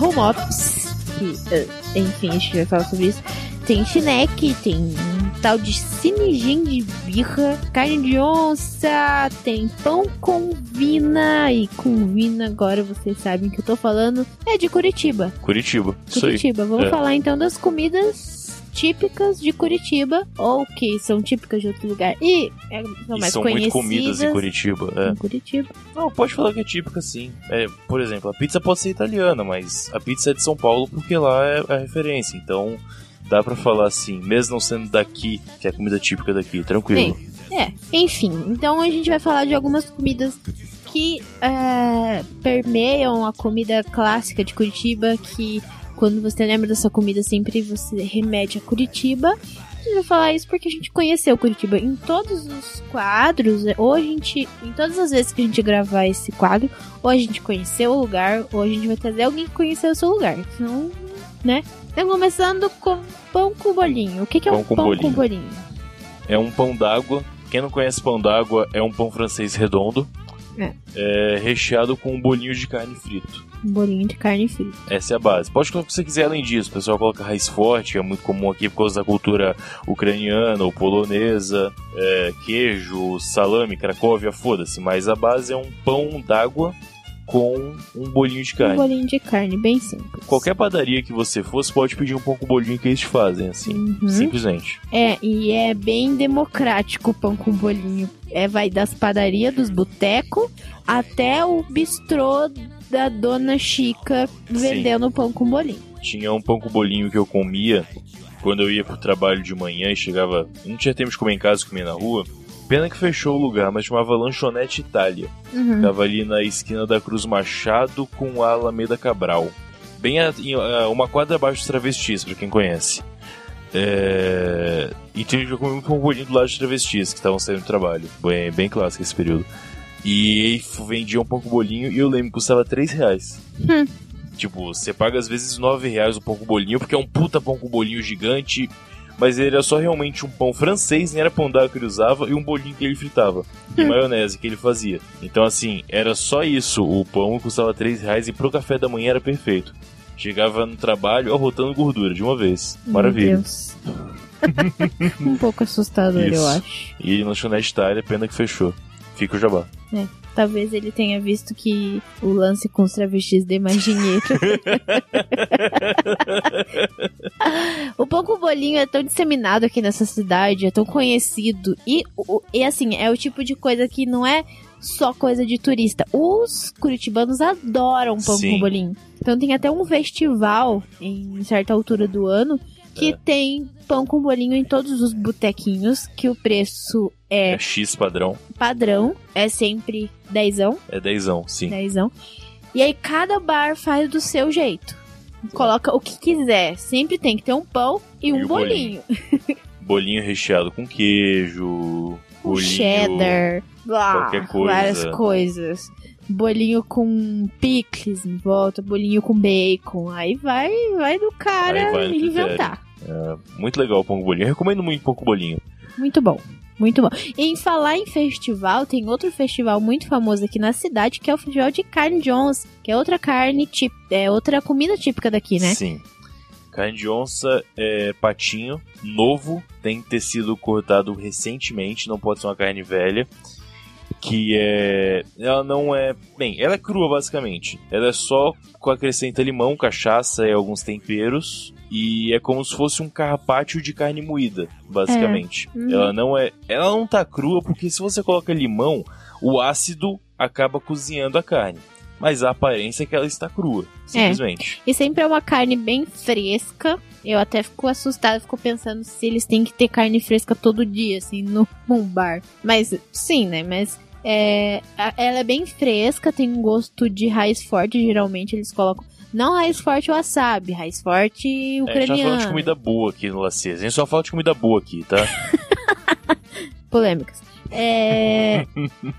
home office, que, eh, enfim, a gente vai falar sobre isso. Tem chineque, tem tal de cine gengibirra, carne de onça, tem pão com vina. E com vina, agora vocês sabem que eu tô falando, é de Curitiba. Curitiba, isso aí. Curitiba. Vamos É. falar então das comidas típicas de Curitiba ou que são típicas de outro lugar e é, são E mais são muito comidas em Curitiba. É. em Curitiba. Não, pode falar que é típica sim. É, por exemplo, a pizza pode ser italiana, mas a pizza é de São Paulo porque lá é a referência. Então dá pra falar assim, mesmo não sendo daqui, que é a comida típica daqui, tranquilo. É, enfim, então a gente vai falar de algumas comidas que é, permeiam a comida clássica de Curitiba, que quando você lembra dessa comida sempre você remete a Curitiba. A gente vai falar isso porque a gente conheceu Curitiba em todos os quadros, ou a gente, em todas as vezes que a gente gravar esse quadro, ou a gente conheceu o lugar, ou a gente vai trazer alguém que conheceu o seu lugar. Senão, né? Então, começando com pão com bolinho. O que, que é Pão um com pão bolinho. com bolinho? É um pão d'água. Quem não conhece pão d'água é um pão francês redondo. É. É, recheado com um bolinho de carne frito. Um bolinho de carne frita. Essa é a base. Pode colocar o que você quiser além disso. O pessoal coloca raiz forte, que é muito comum aqui por causa da cultura ucraniana ou polonesa. é, queijo, salame, cracóvia, foda-se. Mas a base é um pão d'água com um bolinho de Um carne. bolinho de carne, bem simples. Qualquer padaria que você fosse pode pedir um pouco bolinho que eles fazem, assim. Uhum. Simplesmente. É, e é bem democrático o pão com bolinho. É, vai das padarias, dos botecos, até o bistrô da dona Chica vendendo pão com bolinho. Tinha um pão com bolinho que eu comia quando eu ia pro trabalho de manhã e chegava. Não tinha tempo de comer em casa, comia na rua. Pena que fechou o lugar, mas chamava Lanchonete Itália. Uhum. Ficava ali na esquina da Cruz Machado com a Alameda Cabral. Bem a, em- a- uma quadra abaixo dos travestis, pra quem conhece. É... E tinha comi um pão com bolinho do lado dos travestis que estavam saindo do trabalho. Bem, bem clássico esse período. E vendia um pão com bolinho e eu lembro que custava 3 reais. Hum. Tipo, você paga às vezes 9 reais o pão com bolinho, porque é um puta pão com bolinho gigante. Mas ele era só realmente um pão francês, nem era pão d'água que ele usava, e um bolinho que ele fritava. E maionese que ele fazia. Então, assim, era só isso. O pão custava 3 reais e pro café da manhã era perfeito. Chegava no trabalho arrotando gordura de uma vez. Maravilha. Meu Deus. um pouco assustador, Isso. eu acho. E lanchonete Itália, pena que fechou. Fica o jabá. Talvez ele tenha visto que o lance com os travestis dê mais dinheiro. o pão com bolinho é tão disseminado aqui nessa cidade, é tão conhecido. E, e assim, é o tipo de coisa que não é só coisa de turista. Os curitibanos adoram pão Sim. com bolinho. Então tem até um festival em certa altura do ano que É. tem pão com bolinho em todos os botequinhos, que o preço é É X padrão. padrão, é sempre dezão, É dezão, sim. dezão. E aí cada bar faz do seu jeito. Coloca o que quiser. Sempre tem que ter um pão e um o bolinho. Bolinho recheado com queijo. Um bolinho... cheddar, blá, qualquer coisa. várias coisas. Bolinho com picles em volta, bolinho com bacon. Aí vai, vai do cara vai no inventar. Muito legal o com bolinho. Eu recomendo muito pão com bolinho. Muito bom. Muito bom. E em falar em festival, tem outro festival muito famoso aqui na cidade, que é o Festival de Carne Jones, que é outra carne tip, é outra comida típica daqui, né? Sim. Carne de onça é patinho, novo, tem que ter sido cortado recentemente, não pode ser uma carne velha. Que é. Ela não é. Bem, ela é crua basicamente. Ela é só com acrescenta limão, cachaça e alguns temperos. E é como se fosse um carpaccio de carne moída, basicamente. Uhum. Ela não é. Ela não tá crua porque se você coloca limão, o ácido acaba cozinhando a carne. Mas a aparência é que ela está crua, simplesmente. E sempre é uma carne bem fresca. Eu até fico assustada, fico pensando se eles têm que ter carne fresca todo dia, assim, no, num bar. Mas, sim, né? Mas é, ela é bem fresca, tem um gosto de raiz forte. Geralmente eles colocam. Não raiz forte É, wasabi, raiz forte a gente tá de comida boa aqui no Lacês. A gente só fala de comida boa aqui, tá? polêmicas. É,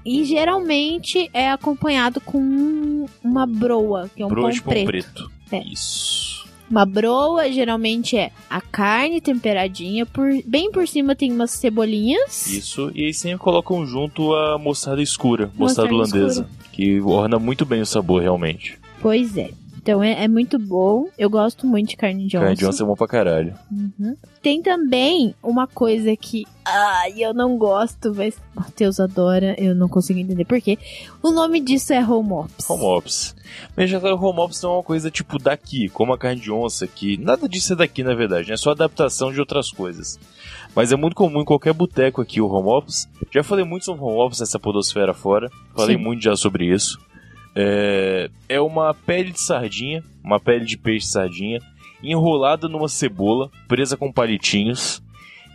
e geralmente é acompanhado com uma broa, que é um Broa pão de pão preto. preto. É. Isso. Uma broa geralmente é a carne temperadinha, por, bem por cima tem umas cebolinhas. Isso. E aí sempre colocam junto a mostarda escura, mostarda, Mostarda holandesa. Que orna muito bem o sabor, realmente. Pois é. Então é, é muito bom. Eu gosto muito de carne de onça. Carne de onça é bom pra caralho. Uhum. Tem também uma coisa que. Ai, eu não gosto, mas Matheus adora. Eu não consigo entender por quê. O nome disso é home ops. Home ops. Mas já que o home ops não é uma coisa tipo daqui, como a carne de onça, que nada disso é daqui na verdade, né? é só adaptação de outras coisas. Mas é muito comum em qualquer boteco aqui o home ops. Já falei muito sobre home ops nessa podosfera fora. Falei Sim. muito já sobre isso. É, é uma pele de sardinha, uma pele de peixe de sardinha, enrolada numa cebola, presa com palitinhos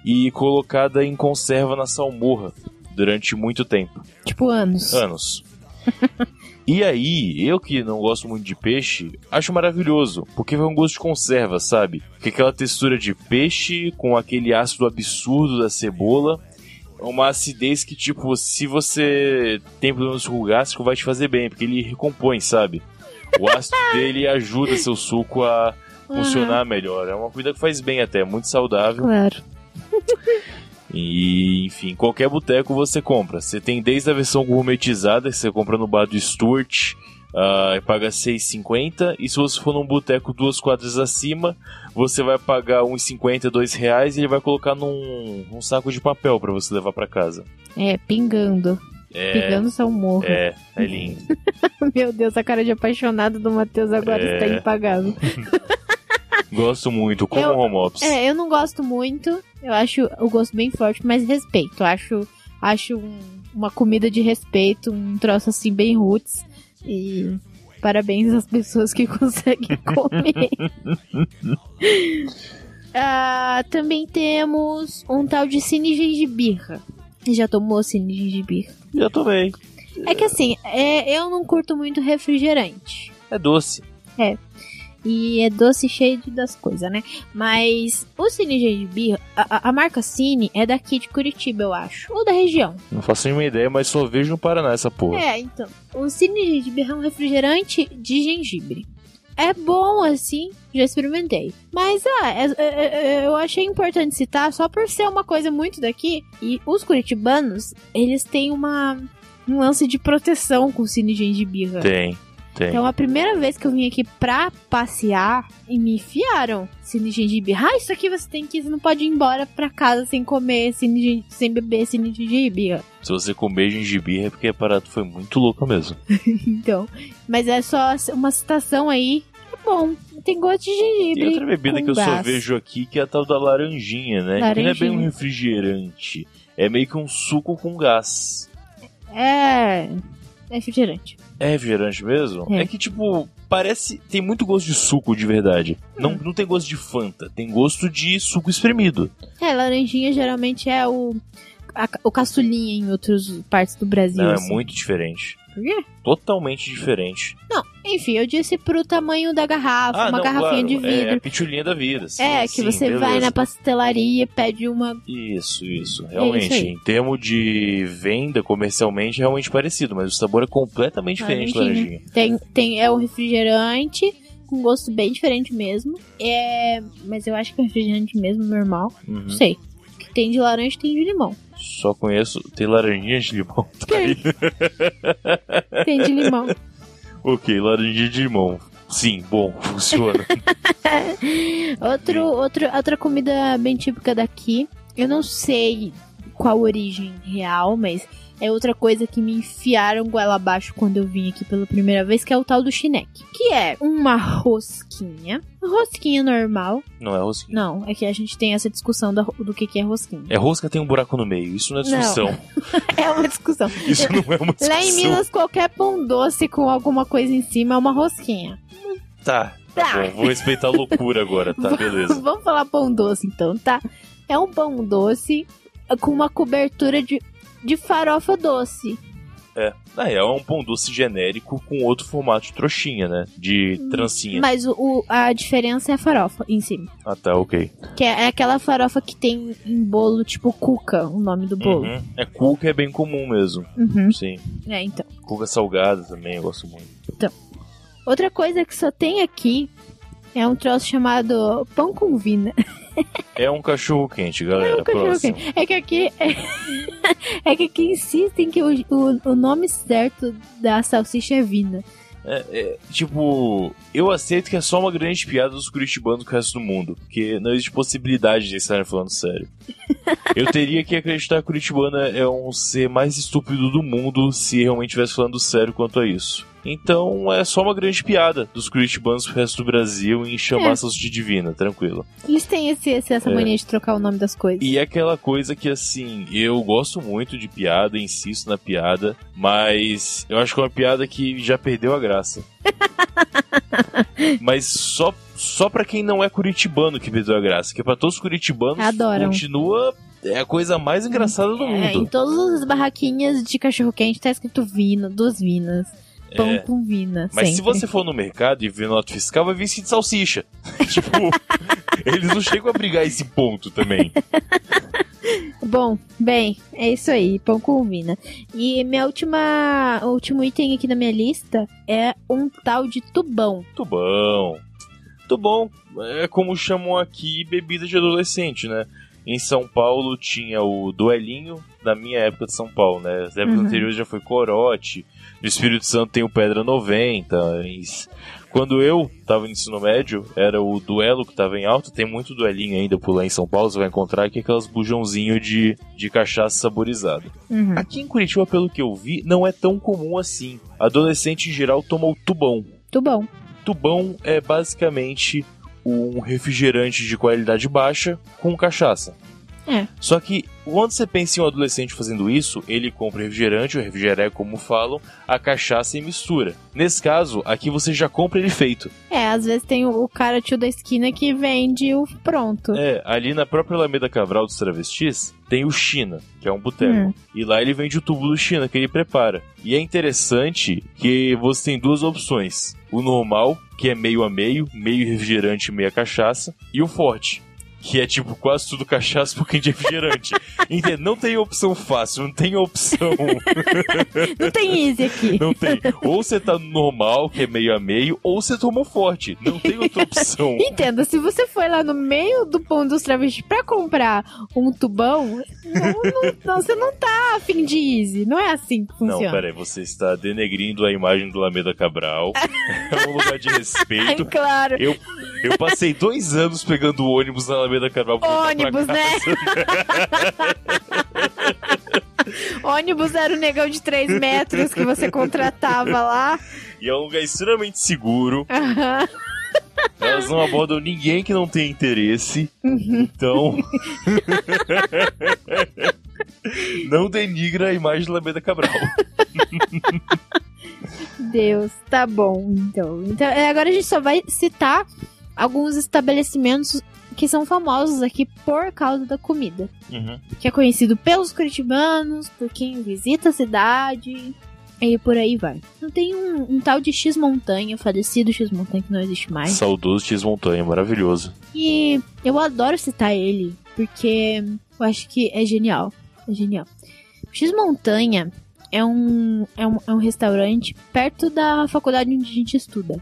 e colocada em conserva na salmorra durante muito tempo Tipo anos. anos. E aí, eu que não gosto muito de peixe, acho maravilhoso, porque vai um gosto de conserva, sabe? Que aquela textura de peixe com aquele ácido absurdo da cebola, uma acidez que, tipo, se você tem problemas com o gástrico, vai te fazer bem, porque ele recompõe, sabe? O ácido dele ajuda seu suco a funcionar melhor. É uma comida que faz bem até, muito saudável. Claro. E, enfim, qualquer boteco você compra. Você tem desde a versão gourmetizada, que você compra no bar do Stuart, uh, e paga 6,50. E se você for num boteco duas quadras acima, você vai pagar uns 50, dois reais e ele vai colocar num, num saco de papel para você levar para casa. É, pingando. É, Pingando seu morro. é, é lindo. Meu Deus, a cara de apaixonado do Matheus agora É. está impagável. Gosto muito, como Eu- home. É, eu não gosto muito. Eu acho o gosto bem forte, mas respeito. Eu Acho, acho um- uma comida de respeito, um troço assim bem roots. E parabéns às pessoas que conseguem comer. Ah, também temos um tal de cine gengibirra. Já tomou cine gengibirra? Já tomei. É que assim, é, eu não curto muito refrigerante. É doce. E é doce cheio de- das coisas, né? Mas o Cine Gengibirra, a, a- marca Cine é daqui de Curitiba, eu acho. Ou da região. Não faço nenhuma ideia, mas só vejo no Paraná essa porra. É, então. O Cine Gengibirra é um refrigerante de gengibre. É bom assim, já experimentei. Mas ah, é- é- é- eu achei importante citar só por ser uma coisa muito daqui. E os curitibanos, eles têm uma um lance de proteção com o Cine Gengibirra. Tem, tem. Então, a primeira vez que eu vim aqui pra passear, e me enfiaram cine gengibre. Ah, isso aqui você tem que você não pode ir embora pra casa sem comer, cine, sem beber cine gengibre. Se você comer gengibre é porque a parada foi muito louca mesmo. Então, mas é só uma citação aí. É bom, tem gosto de gengibre. Tem outra bebida que eu só vejo aqui que é a tal da laranjinha, né? Que não é bem um Laranjinha. refrigerante. É meio que um suco com gás. É. É refrigerante. É refrigerante mesmo? É. É, que, tipo, parece. Tem muito gosto de suco de verdade. Hum. Não, não tem gosto de Fanta, tem gosto de suco espremido. É, laranjinha geralmente é o. a- o caçulinha em outras partes do Brasil. Não, é assim. muito diferente. Por quê? Totalmente diferente. Não, enfim, eu disse pro tamanho da garrafa, ah, uma não, garrafinha claro, de vidro. É a pitulinha da vida. sim, É, que sim, você vai beleza. na pastelaria, pede uma. Isso, isso. Realmente, aí. em termos de venda comercialmente, é realmente parecido, mas o sabor é completamente diferente da Laranjinha. laranjinha. Tem, tem, é um refrigerante com gosto bem diferente mesmo. É, mas eu acho que é refrigerante mesmo, normal. Uhum. Não sei. O que tem de laranja tem de limão. Só conheço. Tem laranjinha de limão. Tá aí. Tem de limão. ok, laranjinha de limão. Sim, bom, funciona. Outro, outro, outra comida bem típica daqui. Eu não sei qual a origem real, mas é outra coisa que me enfiaram goela abaixo quando eu vim aqui pela primeira vez, que é o tal do chineque. Que é uma rosquinha. Rosquinha normal. não é rosquinha. Não, é que a gente tem essa discussão da- do que, que é rosquinha. É rosca tem um buraco no meio. Isso não é Não. discussão. É uma discussão. Isso não é uma discussão. Lá em Minas, qualquer pão doce com alguma coisa em cima é uma rosquinha. Tá, tá Tá. bom. Vou respeitar a loucura agora, tá? Beleza. Vamos falar pão doce então, tá? É um pão doce com uma cobertura de, de farofa doce. É. Na real, é um pão doce genérico com outro formato de trouxinha, né? De trancinha. Mas o, o- a diferença é a farofa em cima. Ah, tá, ok. Que é, é aquela farofa que tem em bolo, tipo cuca, o nome do bolo. Uhum. É cuca é bem comum mesmo. Uhum. Sim. É, então. Cuca salgada também, eu gosto muito. Outra coisa que só tem aqui é um troço chamado pão com vina. É um cachorro quente, galera. É um cachorro quente. É que aqui. É, é que aqui insistem que o, o, o nome certo da salsicha é vina. É, é, tipo, eu aceito que é só uma grande piada dos curitibanos com o resto do mundo. Porque não existe possibilidade de estarem falando sério. Eu teria que acreditar que o curitibano é um ser mais estúpido do mundo se realmente estivesse falando sério quanto a isso. Então é só uma grande piada dos curitibanos pro resto do Brasil em chamar É. salsicha divina, tranquilo. Eles têm esse, essa É. mania de trocar o nome das coisas. E é aquela coisa que, assim, eu gosto muito de piada, insisto na piada, mas eu acho que é uma piada que já perdeu a graça. mas só, só pra quem não é curitibano que perdeu a graça, porque pra todos os curitibanos Adoram. continua é a coisa mais engraçada do É, em mundo. todas as barraquinhas de cachorro-quente tá escrito vina, duas vinas. Pão É. com vina. Mas se sempre. você for no mercado e ver nota fiscal, vai vir de salsicha. tipo, eles não chegam a brigar esse ponto também. Bom, bem, é isso aí, pão com vina. E minha última, último item aqui da minha lista é um tal de tubão. Muito bom. É como chamam aqui bebida de adolescente, né? Em São Paulo tinha o duelinho da minha época de São Paulo, né? As épocas Uhum. anteriores já foi corote. No Espírito Santo tem o Pedra 90. Is- Quando eu tava no ensino médio, era o duelo que tava em alta. Tem muito duelinho ainda por lá em São Paulo. Você vai encontrar aqui aquelas bujãozinho de, de cachaça saborizada. Uhum. Aqui em Curitiba, pelo que eu vi, não é tão comum assim. Adolescente em geral toma o tubão. Bom. Tubão é basicamente um refrigerante de qualidade baixa com cachaça. É. Só que quando você pensa em um adolescente fazendo isso, ele compra refrigerante, o refrigerante é como falam, a cachaça e mistura. Nesse caso, aqui você já compra ele feito. É, às vezes tem o, o cara tio da esquina que vende o pronto. É, ali na própria Alameda Cabral dos Travestis, tem o China, que é um boteco. Hum. E lá ele vende o tubo do China que ele prepara. E é interessante que você tem duas opções: o normal, que é meio a meio, meio refrigerante, meia cachaça, e o forte. Que é tipo quase tudo cachaça, um pouquinho de refrigerante. Entende? Não tem opção fácil, não tem opção. Não tem easy aqui. Não tem. Ou você tá no normal, que é meio a meio, ou você tomou forte. Não tem outra opção. Entenda, se você foi lá no meio do pão dos travestis pra comprar um tubão, não, não- não, você não tá afim de easy. Não é assim que Não, funciona. peraí, você está denegrindo a imagem do Alameda Cabral. é um lugar de Ai, respeito. claro. Eu, eu passei dois anos pegando ônibus na Alameda Voltar pra Ônibus, né? Ônibus era o negão de 3 metros que você contratava lá. E é um lugar extremamente seguro. Aham. Elas não abordam ninguém que não tenha interesse. Uhum. Então. não denigra a imagem do Alameda Cabral. Deus, tá bom, então. Então, é, agora a gente só vai citar alguns estabelecimentos que são famosos aqui por causa da comida. Uhum. Que é conhecido pelos curitibanos, por quem visita a cidade e por aí vai. Então tem um, um tal de X Montanha, falecido X Montanha que não existe mais. Saudoso X Montanha, maravilhoso. E eu adoro citar ele, porque eu acho que é genial. É genial. X Montanha é um, é um, é um restaurante perto da faculdade onde a gente estuda.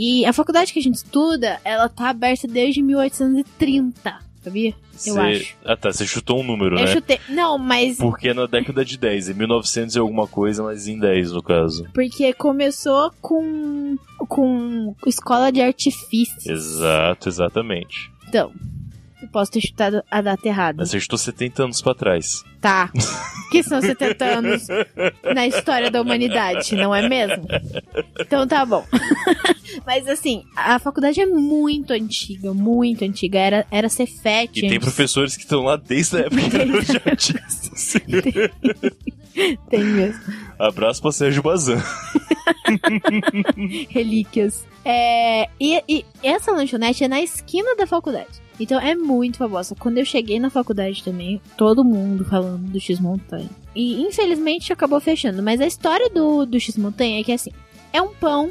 E a faculdade que a gente estuda, ela tá aberta desde 1830, sabia? Eu Cê- acho. Ah tá, você chutou um número, Eu né? chutei. Não, mas Porque é na década de 10, em 1900 e alguma coisa, mas em 10 no caso. porque começou com com escola de artifícios. Exato, exatamente. Então, eu posso ter chutado a data errada. Mas você chutou 70 anos pra trás. Tá. Que são 70 anos na história da humanidade, não é mesmo? Então tá bom. Mas assim, a faculdade é muito antiga, muito antiga. Era, era Cefet. E tem antes. professores que estão lá desde a época Tem. dos artistas. Tem mesmo. Abraço pra Sérgio Bazan. Relíquias. É, e, e essa lanchonete é na esquina da faculdade. Então é muito famosa. Quando eu cheguei na faculdade também, todo mundo falando do X-Montanha. E infelizmente acabou fechando. Mas a história do, do X-Montanha é que assim: é um pão,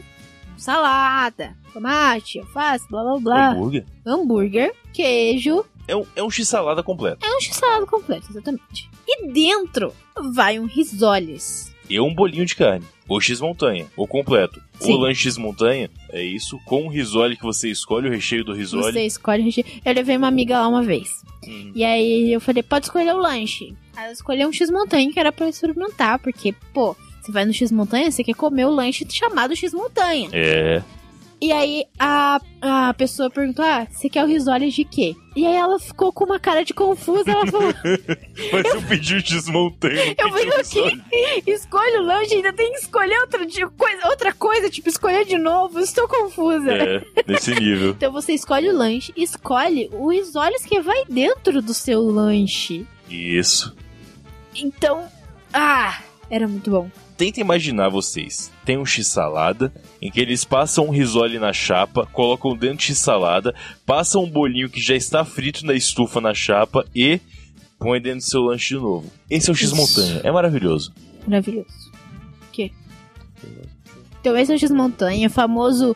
salada, tomate, alface, blá blá blá, Hambúrguer. hambúrguer, queijo. É um, é um x-salada completo. É um x-salada completo, exatamente. E dentro vai um risoles. E um bolinho de carne. Ou x-montanha. Ou completo. Sim. O lanche x-montanha é isso com o risole que você escolhe, o recheio do risole. Você escolhe o recheio. Eu levei uma amiga lá uma vez. Hum. E aí eu falei, pode escolher o lanche. Aí ela escolheu um X-Montanha que era pra eu experimentar, porque, pô, você vai no X-Montanha, você quer comer o lanche chamado X-Montanha. É. E aí a, a pessoa perguntou, ah, você quer o risoles de quê? E aí ela ficou com uma cara de confusa, ela falou, Mas eu pedi o x-montanha. eu fiz o quê? Escolhe o lanche, ainda tem que escolher outra, de- coisa, outra coisa, tipo, escolher de novo, estou confusa. É, nesse nível. Então você escolhe o lanche, escolhe o risoles que vai dentro do seu lanche. Isso. Então, ah, era muito bom. Tenta imaginar vocês. Tem um x-salada, em que eles passam um risole na chapa, colocam dentro de x-salada, passam um bolinho que já está frito na estufa na chapa e põe dentro do seu lanche de novo. Esse é o x-montanha. É maravilhoso. Maravilhoso. O quê? Então esse é o X-Montanha, famoso,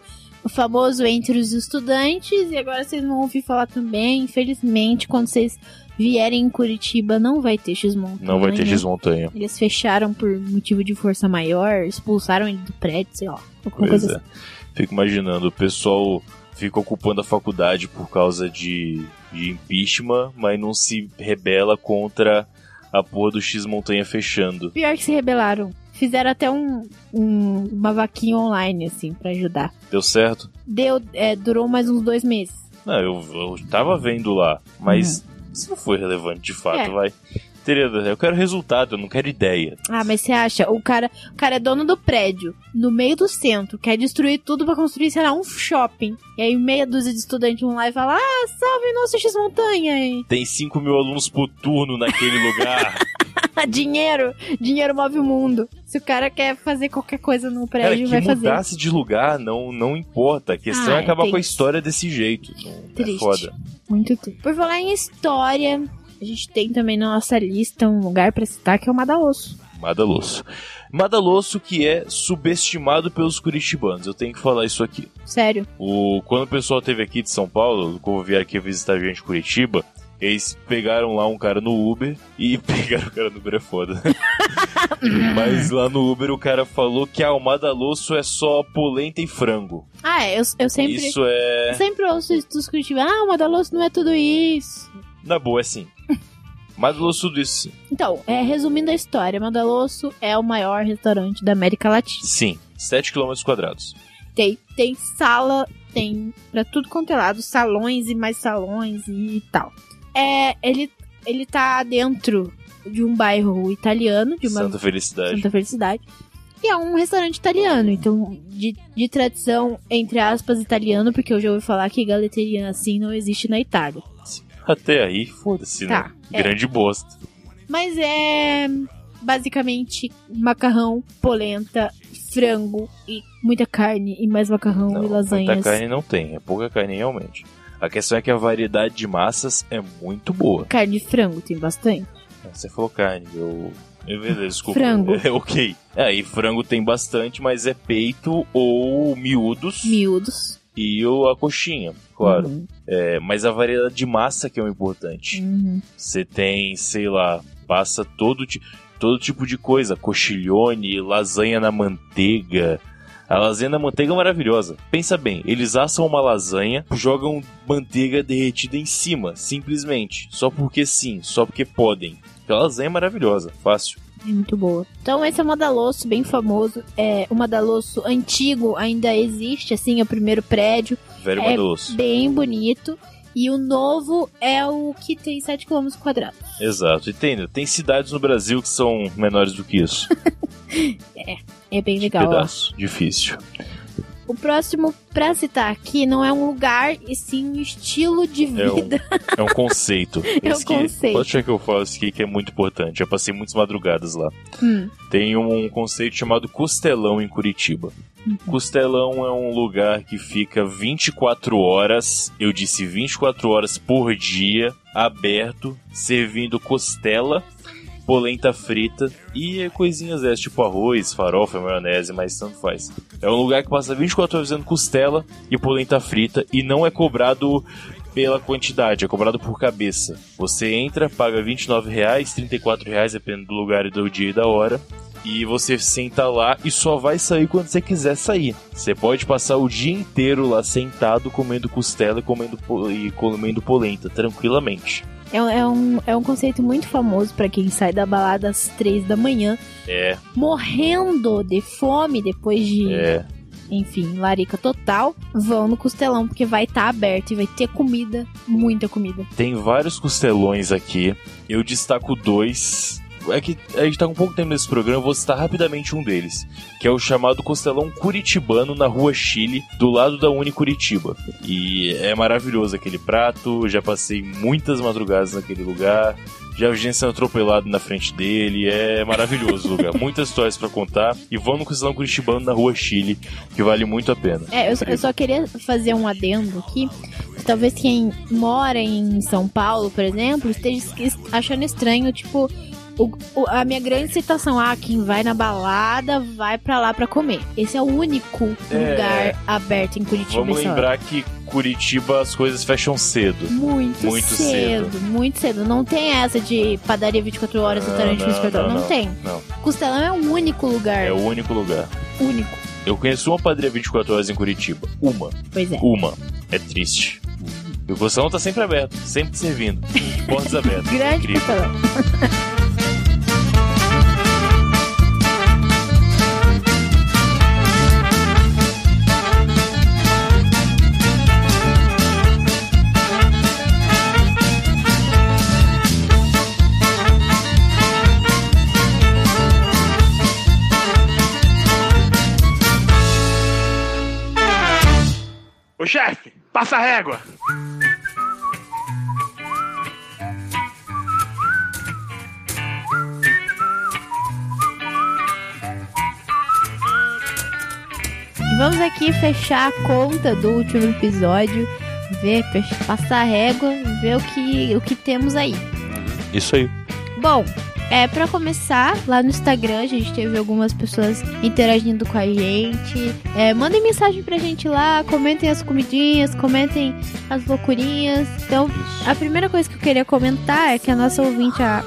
famoso entre os estudantes, e agora vocês vão ouvir falar também. Infelizmente, quando vocês vierem em Curitiba, não vai ter X-Montanha. Não vai ter x-montanha. Eles fecharam por motivo de força maior, expulsaram ele do prédio, sei lá. Alguma Pois coisa é. assim. Fico imaginando o pessoal fica ocupando a faculdade por causa de, de impeachment, mas não se rebela contra a porra do X Montanha fechando. Pior que se rebelaram. Fizeram até um, um- uma vaquinha online, assim, pra ajudar. Deu certo? Deu, é, durou mais uns dois meses. Não, eu, eu tava vendo lá, mas isso não foi relevante de fato, É. vai. Teria, eu quero resultado, eu não quero ideia. Ah, mas você acha? O cara, o cara é dono do prédio, no meio do centro, quer destruir tudo pra construir, sei lá, um shopping. E aí meia dúzia de estudantes vão lá e falam, ah, salve nosso X-Montanha. hein?" Tem 5 mil alunos por turno naquele lugar. dinheiro, dinheiro move o mundo. Se o cara quer fazer qualquer coisa no Cara, prédio, que vai fazer. mudasse de lugar não, não importa. A questão Ah, é acabar é com a história desse jeito. Não, é Triste. foda. Muito triste. Por falar em história, a gente tem também na nossa lista um lugar pra citar que é o Madalosso. Madalosso. Madalosso que é subestimado pelos curitibanos. Eu tenho que falar isso aqui. Sério. O, quando o pessoal esteve aqui de São Paulo, quando vieram aqui visitar a gente em Curitiba, eles pegaram lá um cara no Uber e pegaram o cara no Uber é foda. Mas lá no Uber o cara falou que a Madalosso é só polenta e frango. Ah, é, eu, eu sempre. Isso é. Eu sempre ouço isso dos curitibanos. Ah, o Madalosso não é tudo isso. Na boa, é sim. Madalosso tudo isso sim. Então, é, resumindo a história, Madalosso é o maior restaurante da América Latina. Sim. 7 km quadrados. Tem, tem sala, tem pra tudo quanto é lado, salões e mais salões e tal. É, ele, ele tá dentro de um bairro italiano, de uma Santa Felicidade. Santa Felicidade. E é um restaurante italiano, então de, de tradição, entre aspas, italiano, porque eu já ouvi falar que galeteria assim não existe na Itália. Até aí, foda-se, Tá, né? é. Grande bosta. Mas é basicamente macarrão, polenta, frango e muita carne e mais macarrão Não, e muita lasanhas. carne não tem, é pouca carne realmente. A questão é que a variedade de massas é muito boa. Carne e frango tem bastante. Você falou carne, eu. beleza, desculpa. Frango. É, ok. É, e frango tem bastante, mas é peito ou miúdos Miúdos. E o, a coxinha, claro. Uhum. É, mas a variedade de massa que é o importante. Uhum. Você tem, sei lá, passa todo, todo tipo de coisa. Cochilhone, lasanha na manteiga. A lasanha na manteiga é maravilhosa. Pensa bem, eles assam uma lasanha, jogam manteiga derretida em cima, simplesmente. Só porque sim, só porque podem. Aquela lasanha é maravilhosa, fácil. É muito boa. Então esse é o Madalosso, bem famoso. É, o Madalosso antigo ainda existe, assim, é o primeiro prédio. Velho É Madalosso. Bem bonito. E o novo é o que tem 7 km quadrados. Exato. E tem, tem cidades no Brasil que são menores do que isso. É bem legal. ó. Pedaço. Difícil. O próximo pra citar aqui não é um lugar, e sim um estilo de É um, vida. é um conceito. É um conceito. Pode achar que eu falo isso aqui que é muito importante. Já passei muitas madrugadas lá. Hum. Tem um conceito chamado Costelão em Curitiba. Uhum. Costelão é um lugar que fica 24 horas, eu disse 24 horas por dia, aberto, servindo costela, polenta frita e coisinhas dessas, tipo arroz, farofa, maionese, mas tanto faz. É um lugar que passa 24 horas fazendo costela e polenta frita e não é cobrado pela quantidade, é cobrado por cabeça. Você entra, paga 29 reais, 34 reais, dependendo do lugar e do dia e da hora. E você senta lá e só vai sair quando você quiser sair. Você pode passar o dia inteiro lá sentado comendo costela e comendo, e comendo polenta, tranquilamente. É, é um, é um conceito muito famoso pra quem sai da balada às 3 da manhã, É, morrendo de fome depois de, é. enfim, larica total. Vão no costelão, porque vai estar aberto e vai ter comida, muita comida. Tem vários costelões aqui. Eu destaco dois. É que a gente tá com pouco tempo nesse programa, eu vou citar rapidamente um deles, que é o chamado Costelão Curitibano na Rua Chile, do lado da Uni Curitiba. E é maravilhoso aquele prato, já passei muitas madrugadas naquele lugar, já vi gente sendo atropelado na frente dele, é maravilhoso o lugar. Muitas histórias pra contar, e vão no Costelão Curitibano na Rua Chile, que vale muito a pena. É, eu, só- eu só queria fazer um adendo aqui. Talvez quem mora em São Paulo, por exemplo, esteja es- achando estranho, tipo, o- o- a minha grande citação, ah, quem vai na balada vai pra lá pra comer. Esse é o único É. lugar aberto em Curitiba. Vamos hora. lembrar que Curitiba as coisas fecham cedo. Muito, Muito cedo, muito cedo. Não tem essa de padaria 24 horas, restaurante Não, 24 horas. Não, não, tem. Não, Costelão é o único lugar. é o único lugar. Único. Eu conheço uma padaria 24 horas em Curitiba. Uma. Pois é. Uma. É triste. E o Coção tá sempre aberto, sempre servindo. Portas abertas. Grande Incrível. Ô chefe, passa a régua. E vamos aqui fechar a conta do último episódio, ver, passar a régua, ver o que, o que temos aí. Isso aí. Bom, é para começar, lá no Instagram a gente teve algumas pessoas interagindo com a gente. É, mandem mensagem pra gente lá, comentem as comidinhas, comentem as loucurinhas. Então, a primeira coisa que eu queria comentar é que a nossa ouvinte, a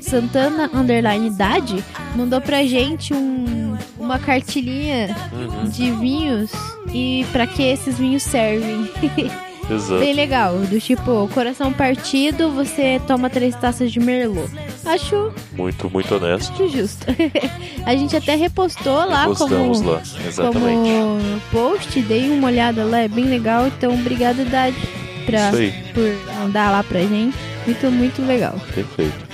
Santana Underline Idade, mandou pra gente um, uma cartilhinha Uhum. de vinhos e pra que esses vinhos servem. Exato. Bem legal, do tipo, coração partido, você toma três taças de merlot. Acho Muito, muito honesto. justo. a gente até repostou lá Postamos como, lá. Exatamente. como post, dei uma olhada lá, é bem legal. Então, obrigada, Idade, pra, por mandar lá pra gente. Muito, muito legal. Perfeito.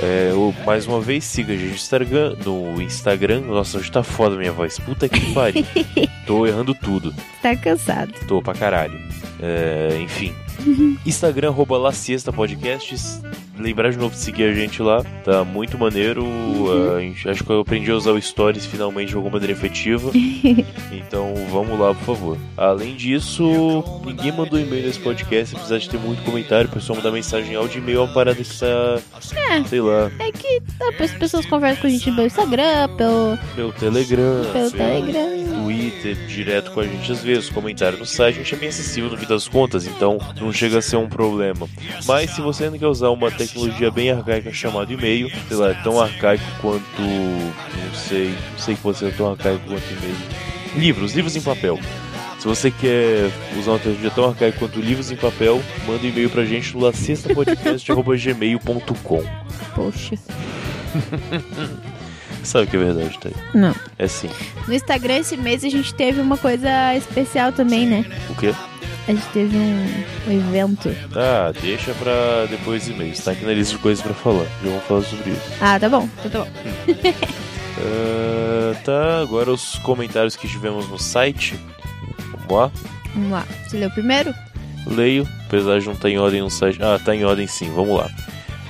É, o- mais uma vez, siga a gente no Instagram, no Instagram. Nossa, hoje tá foda minha voz. Puta que pariu. Tô errando tudo. Tá cansado. Tô pra caralho. É, enfim. Instagram, arroba La Siesta Podcasts. Lembrar de novo de seguir a gente lá. Tá muito maneiro. A gente- acho que eu aprendi a usar o Stories finalmente de alguma maneira efetiva. então vamos lá, por favor. Além disso, ninguém mandou e-mail nesse podcast. Apesar de ter muito comentário, o pessoal mandar mensagem em áudio e e-mail é uma parada que tá. Sei lá, É que tá, as pessoas conversam com a gente pelo Instagram, pelo, pelo Telegram, pelo pelo Telegram. Twitter, direto com a gente às vezes, comentário no site, a gente é bem acessível no fim das contas, então não chega a ser um problema. Mas se você ainda quer usar uma tecnologia bem arcaica chamada e-mail, sei lá, é tão arcaico quanto. não sei, não sei que você é tão arcaico quanto e-mail. Livros, livros em papel. Se você quer usar uma tecnologia tão arcaica quanto livros em papel, manda um e-mail pra gente no lacestapodcast.gmail.com. Poxa. Sabe que é verdade, tá? Não. É sim. No Instagram esse mês a gente teve uma coisa especial também, né? O quê? A gente teve um, um evento. Ah, deixa pra depois do e-mail. Tá aqui na lista de coisas pra falar. Já vamos falar sobre isso. Ah, tá bom. Então tá bom. Ah, tá, agora os comentários que tivemos no site. Vamos lá. Vamos lá. Você leu primeiro? Leio, apesar de não estar em ordem no site. Ah, tá em ordem sim, vamos lá.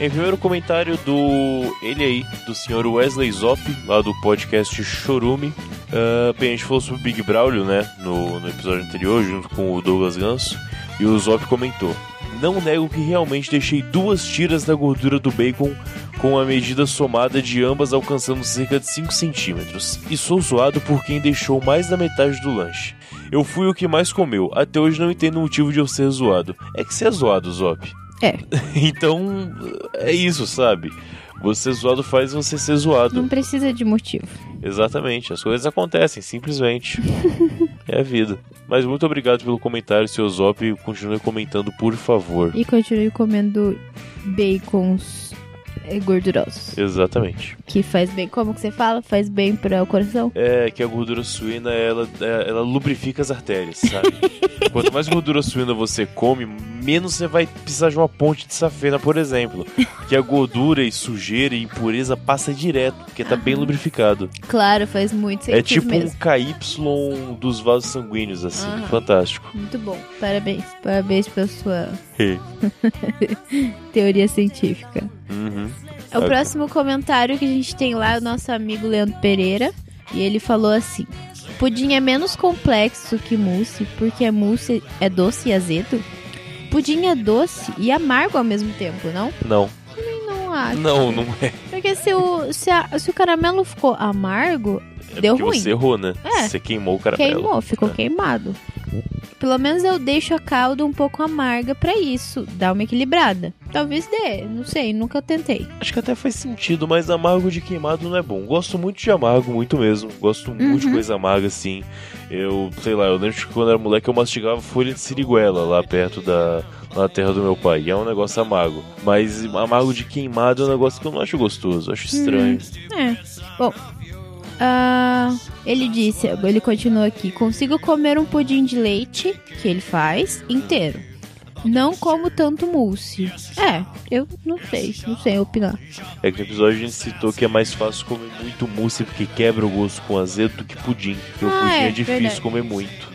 Em primeiro comentário do. Ele aí, do senhor Wesley Zop, lá do podcast Chorume. Ah, bem, a gente falou sobre o Big Braulio, né? No, no episódio anterior, junto com o Douglas Ganso. E o Zop comentou: Não nego que realmente deixei duas tiras da gordura do bacon com a medida somada de ambas alcançando cerca de 5 centímetros. E sou zoado por quem deixou mais da metade do lanche. Eu fui o que mais comeu. Até hoje não entendo o motivo de eu ser zoado. É que você é zoado, Zop. É. então, é isso, sabe? Você zoado faz você ser zoado. Não precisa de motivo. Exatamente, as coisas acontecem, simplesmente. é a vida. Mas muito obrigado pelo comentário, seu Zop. Continue comentando, por favor. E continue comendo bacons gordurosos. Exatamente. Que faz bem. Como que você fala? Faz bem para o coração? É que a gordura suína, ela, é- ela lubrifica as artérias, sabe? Quanto mais gordura suína você come, menos você vai precisar de uma ponte de safena, por exemplo. Que a gordura e sujeira e impureza passa direto, porque tá bem lubrificado. Claro, faz muito sentido É tipo mesmo. um KY dos vasos sanguíneos, assim. Aham. Fantástico. Muito bom. Parabéns. Parabéns pela sua teoria científica. Uhum. O Ah, próximo comentário que a gente tem lá é o nosso amigo Leandro Pereira. E ele falou assim: Pudim é menos complexo que mousse, porque mousse é doce e azedo. Pudim é doce e amargo ao mesmo tempo, não? Não, Não acho. não, não é. Porque se o, se, a- se o caramelo ficou amargo, É Deu ruim. você errou, né? É. Você queimou o caramelo. queimou, ficou É. queimado. Pelo menos eu deixo a calda um pouco amarga pra isso, dar uma equilibrada. Talvez dê, não sei, nunca tentei. Acho que até faz sentido, mas amargo de queimado não é bom. Gosto muito de amargo, muito mesmo. Gosto muito de Uhum. coisa amarga, assim. Eu, sei lá, eu lembro que quando era moleque eu mastigava folha de siriguela lá perto da, na terra do meu pai. E é um negócio amargo. Mas amargo de queimado é um negócio que eu não acho gostoso, acho estranho. É. Bom. Ah, ele disse, ele continua aqui: consigo comer um pudim de leite, que ele faz, inteiro. Não como tanto mousse. É, eu não sei, não sei opinar. É que no episódio a gente citou que é mais fácil comer muito mousse porque quebra o gosto com azedo do que pudim. Porque o Ah, pudim é, é, difícil verdade. comer muito.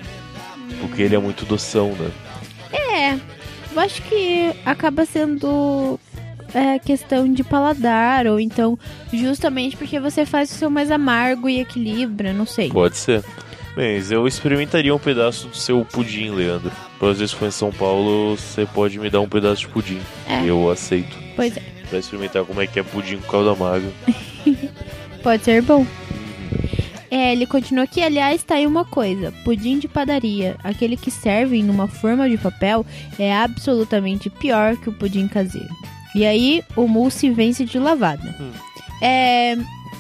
Porque ele é muito doção, né? É, eu acho que acaba sendo é, questão de paladar, ou então justamente porque você faz o seu mais amargo e equilibra, não sei. Pode ser. Mas eu experimentaria um pedaço do seu pudim, Leandro. Às vezes for em São Paulo, você pode me dar um pedaço de pudim. É. Eu aceito. Pois é, Pra experimentar como é que é pudim com calda amarga. pode ser bom. É, ele continua aqui, aliás, tá aí uma coisa. Pudim de padaria, aquele que servem numa forma de papel, é absolutamente pior que o pudim caseiro. E aí, o mousse vence de lavada. Hum. É,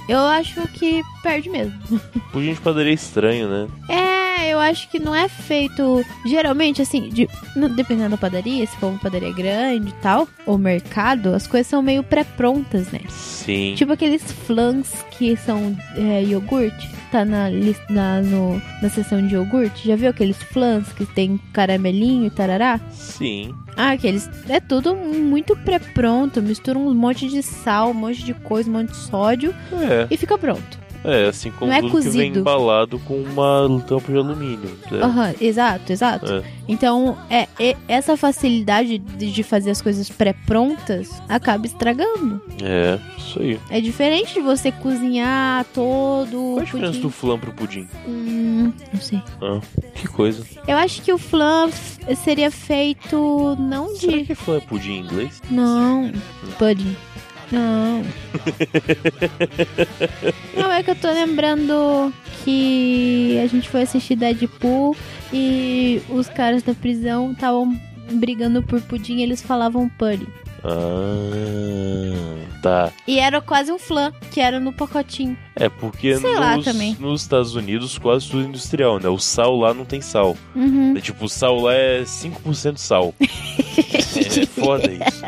eu acho que perde mesmo. Pudim de padaria é estranho, né? É, eu acho que não é feito. Geralmente, assim, de- dependendo da padaria, se for uma padaria grande e tal, ou mercado, as coisas são meio pré-prontas, né? Sim. Tipo aqueles flans que são é, iogurte. Tá na, na, no, na seção de iogurte. Já viu aqueles flans que tem caramelinho e tarará? Sim. Ah, aqueles. É tudo muito pré-pronto. Mistura um monte de sal, um monte de coisa, um monte de sódio É. e fica pronto. É, assim como Não é tudo que vem embalado com uma tampa de alumínio. né? Aham, exato, exato. É. Então, é, essa facilidade de, fazer as coisas pré-prontas acaba estragando. É, isso aí. É diferente de você cozinhar todo Qual a diferença pudim. do flan pro pudim? Hum, não sei. Ah, que coisa. Eu acho que o flan seria feito não Será de. que flan é pudim em inglês? Não, pudding. Não. Não, é que eu tô lembrando que a gente foi assistir Deadpool e os caras da prisão estavam brigando por pudim e eles falavam pudding. Ah, tá. E era quase um flan, que era no pacotinho. É porque Sei lá nos, também. nos Estados Unidos quase tudo é industrial, né? O sal lá não tem sal. Uhum. É tipo, o sal lá é 5% sal. é foda isso.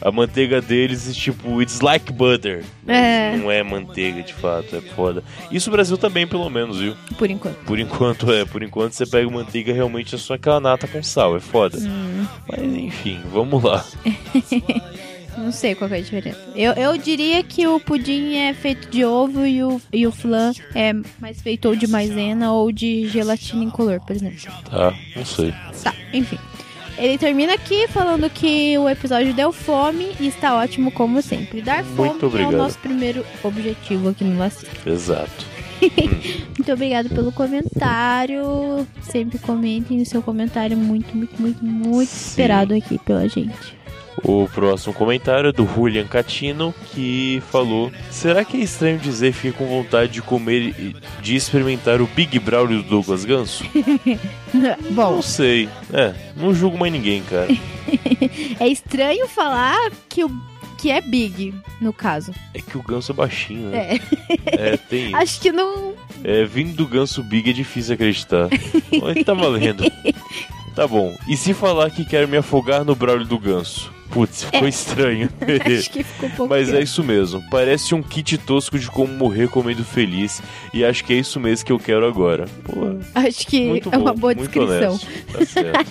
A manteiga deles é tipo, it's like butter. É. Não é manteiga de fato, é foda. Isso o Brasil também, pelo menos, viu? Por enquanto. Por enquanto é, por enquanto você pega manteiga realmente é só aquela nata com sal, é foda. Hum. Mas enfim, vamos lá. Não sei qual é a diferença. Eu, eu diria que o pudim é feito de ovo e o, e o flan é mais feito ou de maisena ou de gelatina incolor, por exemplo. Tá, não sei. Tá, enfim. Ele termina aqui falando que o episódio deu fome e está ótimo como sempre. Dar fome Muito é obrigado. o nosso primeiro objetivo aqui no Lacinho. Exato. Muito obrigado pelo comentário. Sempre comentem o seu comentário muito, muito, muito, muito Sim. esperado aqui pela gente. O próximo comentário é do Julian Catino, que falou: Será que é estranho dizer que fiquei com vontade de comer e de experimentar o Big Braulio do Douglas Ganso? Bom, Não sei. É, não julgo mais ninguém, cara. é estranho falar que, o, que é big, no caso. É que o ganso é baixinho, né? É. É, tem. Acho que não. É, vindo do ganso Big é difícil acreditar. Mas tá valendo. Tá bom. E se falar que quero me afogar no Braulio do Ganso? Putz, ficou estranho. Acho que ficou um pouco. Mas é isso mesmo. Parece um kit tosco de como morrer comendo feliz. E acho que é isso mesmo que eu quero agora. Pô, Acho que é uma bom, boa descrição. honesto. Tá certo.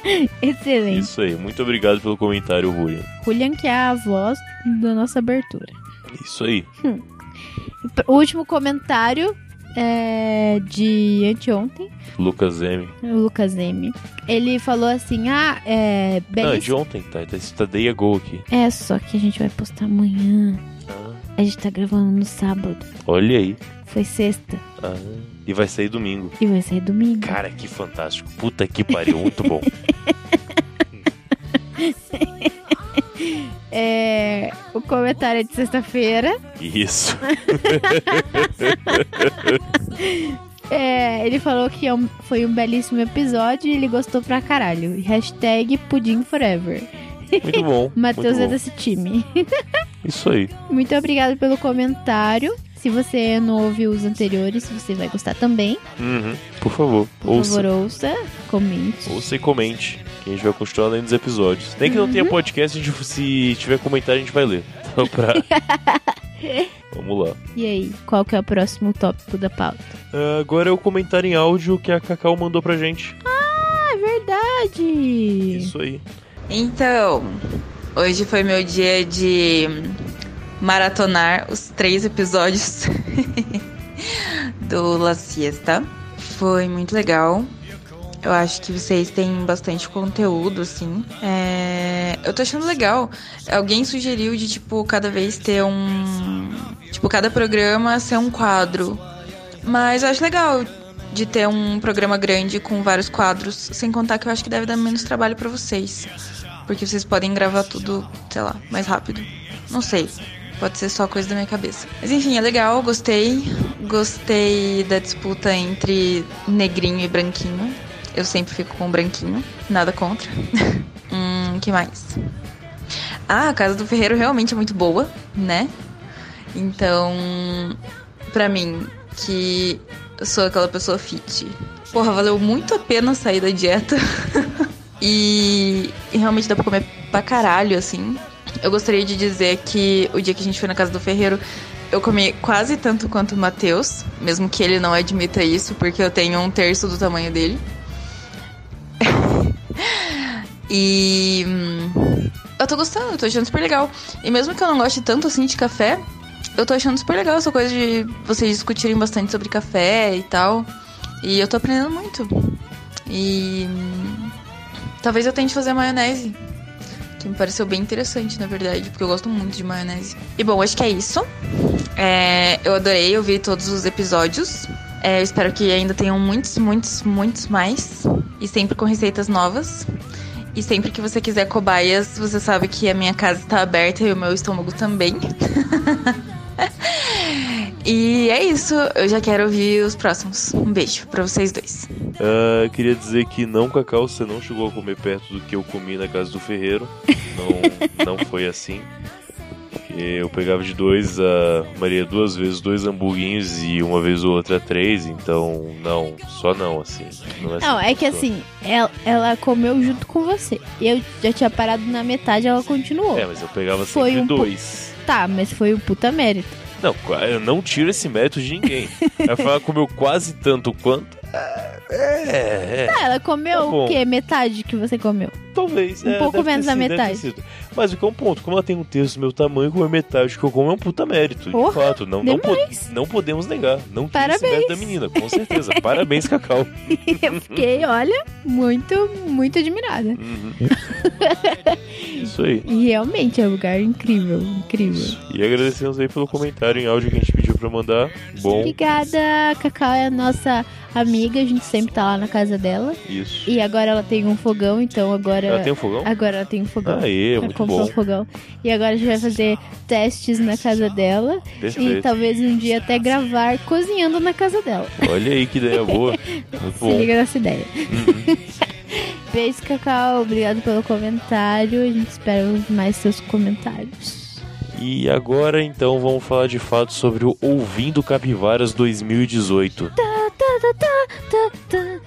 Excelente. Isso aí. Muito obrigado pelo comentário, Julian. Julian, que é a voz da nossa abertura. Isso aí. O último comentário é de anteontem, Lucas M. o Lucas M. Ele falou assim: Ah, é. Não, é Belíssimo. de ontem, tá? Tá Day Ago aqui. É, só que a gente vai postar amanhã. Ah, A gente tá gravando no sábado. olha aí. Foi sexta. Ah, e vai sair domingo. E vai sair domingo. Cara, que fantástico. Puta que pariu, muito bom. É, o comentário é de sexta-feira. Isso. É, ele falou que é um- foi um belíssimo episódio e ele gostou pra caralho. Hashtag Pudim Forever. Muito bom. Matheus é desse time. Isso aí. Muito obrigado pelo comentário. Se você não ouviu os anteriores, você vai gostar também. Uhum. Por favor, Por ouça. favor, ouça, comente. Ouça e comente. Que a gente vai continuar lendo os episódios. Nem que não Uhum. tenha podcast, a gente, se tiver comentário, a gente vai ler. Então, pra... Vamos lá. E aí, qual que é o próximo tópico da pauta? Ah, agora é o comentário em áudio que a Cacau mandou pra gente. Ah, é verdade! Isso aí. Então, hoje foi meu dia de maratonar os três episódios do La Siesta. Foi muito legal. Eu acho que vocês têm bastante conteúdo, assim. É, Eu tô achando legal. Alguém sugeriu de, tipo, cada vez ter um. Tipo, cada programa ser um quadro. Mas eu acho legal de ter um programa grande com vários quadros. Sem contar que eu acho que deve dar menos trabalho pra vocês. Porque vocês podem gravar tudo, sei lá, mais rápido. Não sei. Pode ser só coisa da minha cabeça. Mas enfim, é legal, gostei. Gostei da disputa entre negrinho e branquinho. Eu sempre fico com o branquinho, nada contra. hum, que mais? Ah, a casa do Ferreiro realmente é muito boa, né? Então, pra mim, que sou aquela pessoa fit. Porra, valeu muito a pena sair da dieta. e realmente dá pra comer pra caralho, assim. Eu gostaria de dizer que o dia que a gente foi na casa do Ferreiro, eu comi quase tanto quanto o Matheus, mesmo que ele não admita isso, porque eu tenho um terço do tamanho dele. e. hum, Eu tô gostando, eu tô achando super legal. E mesmo que eu não goste tanto assim de café, eu tô achando super legal essa coisa de vocês discutirem bastante sobre café e tal. E eu tô aprendendo muito. E. hum, Talvez eu tente fazer maionese. Que me pareceu bem interessante, na verdade, porque eu gosto muito de maionese. E bom, acho que é isso. É, eu adorei ouvir todos os episódios. É, eu espero que ainda tenham muitos, muitos, muitos mais. E sempre com receitas novas. E sempre que você quiser cobaias, você sabe que a minha casa está aberta e o meu estômago também. e é isso. Eu já quero ouvir os próximos. Um beijo pra vocês dois. Ah, queria dizer que não, Cacau, você não chegou a comer perto do que eu comi na casa do Ferreiro. Não, não foi assim. Eu pegava de dois, a Maria duas vezes dois hamburguinhos e uma vez ou outra três, então não, só não, assim. Não é, Não, é que funciona. assim, ela, ela comeu junto com você. Eu já tinha parado na metade, ela continuou. É, mas eu pegava Foi sempre um dois. Tá, mas foi o puta mérito. Não, eu não tiro esse mérito de ninguém. Ela fala comeu quase tanto quanto. É, é. Ah, ela comeu Tá o quê? Metade que você comeu. Talvez. Um é, pouco menos da sido, metade. Mas o que é um ponto, como ela tem um terço do meu tamanho, comer metade que eu como é um puta mérito. Porra, de fato, não, não, po- não podemos negar. Não tira esse mérito da menina, com certeza. Parabéns, Cacau. Eu fiquei, olha, muito, muito admirada. Uhum. Isso aí. E realmente é um lugar incrível, incrível. E agradecemos aí pelo comentário em áudio que a gente pediu pra mandar. Bom, Obrigada, Cacau é a nossa amiga, a gente sempre tá lá na casa dela. isso. E agora ela tem um fogão, então agora. Ela tem um fogão? Agora ela tem um fogão. Aê, Ela muito comprou bom. um fogão. E agora a gente vai fazer testes na casa dela. E Perfeito. talvez um dia até gravar cozinhando na casa dela. Olha aí que ideia boa. Muito Se bom. liga nessa ideia. Uhum. Beijo, Cacau. Obrigado pelo comentário. A gente espera mais seus comentários. E agora então vamos falar de fato sobre o Ouvindo Capivaras 2018. Tá, tá, tá, tá, tá.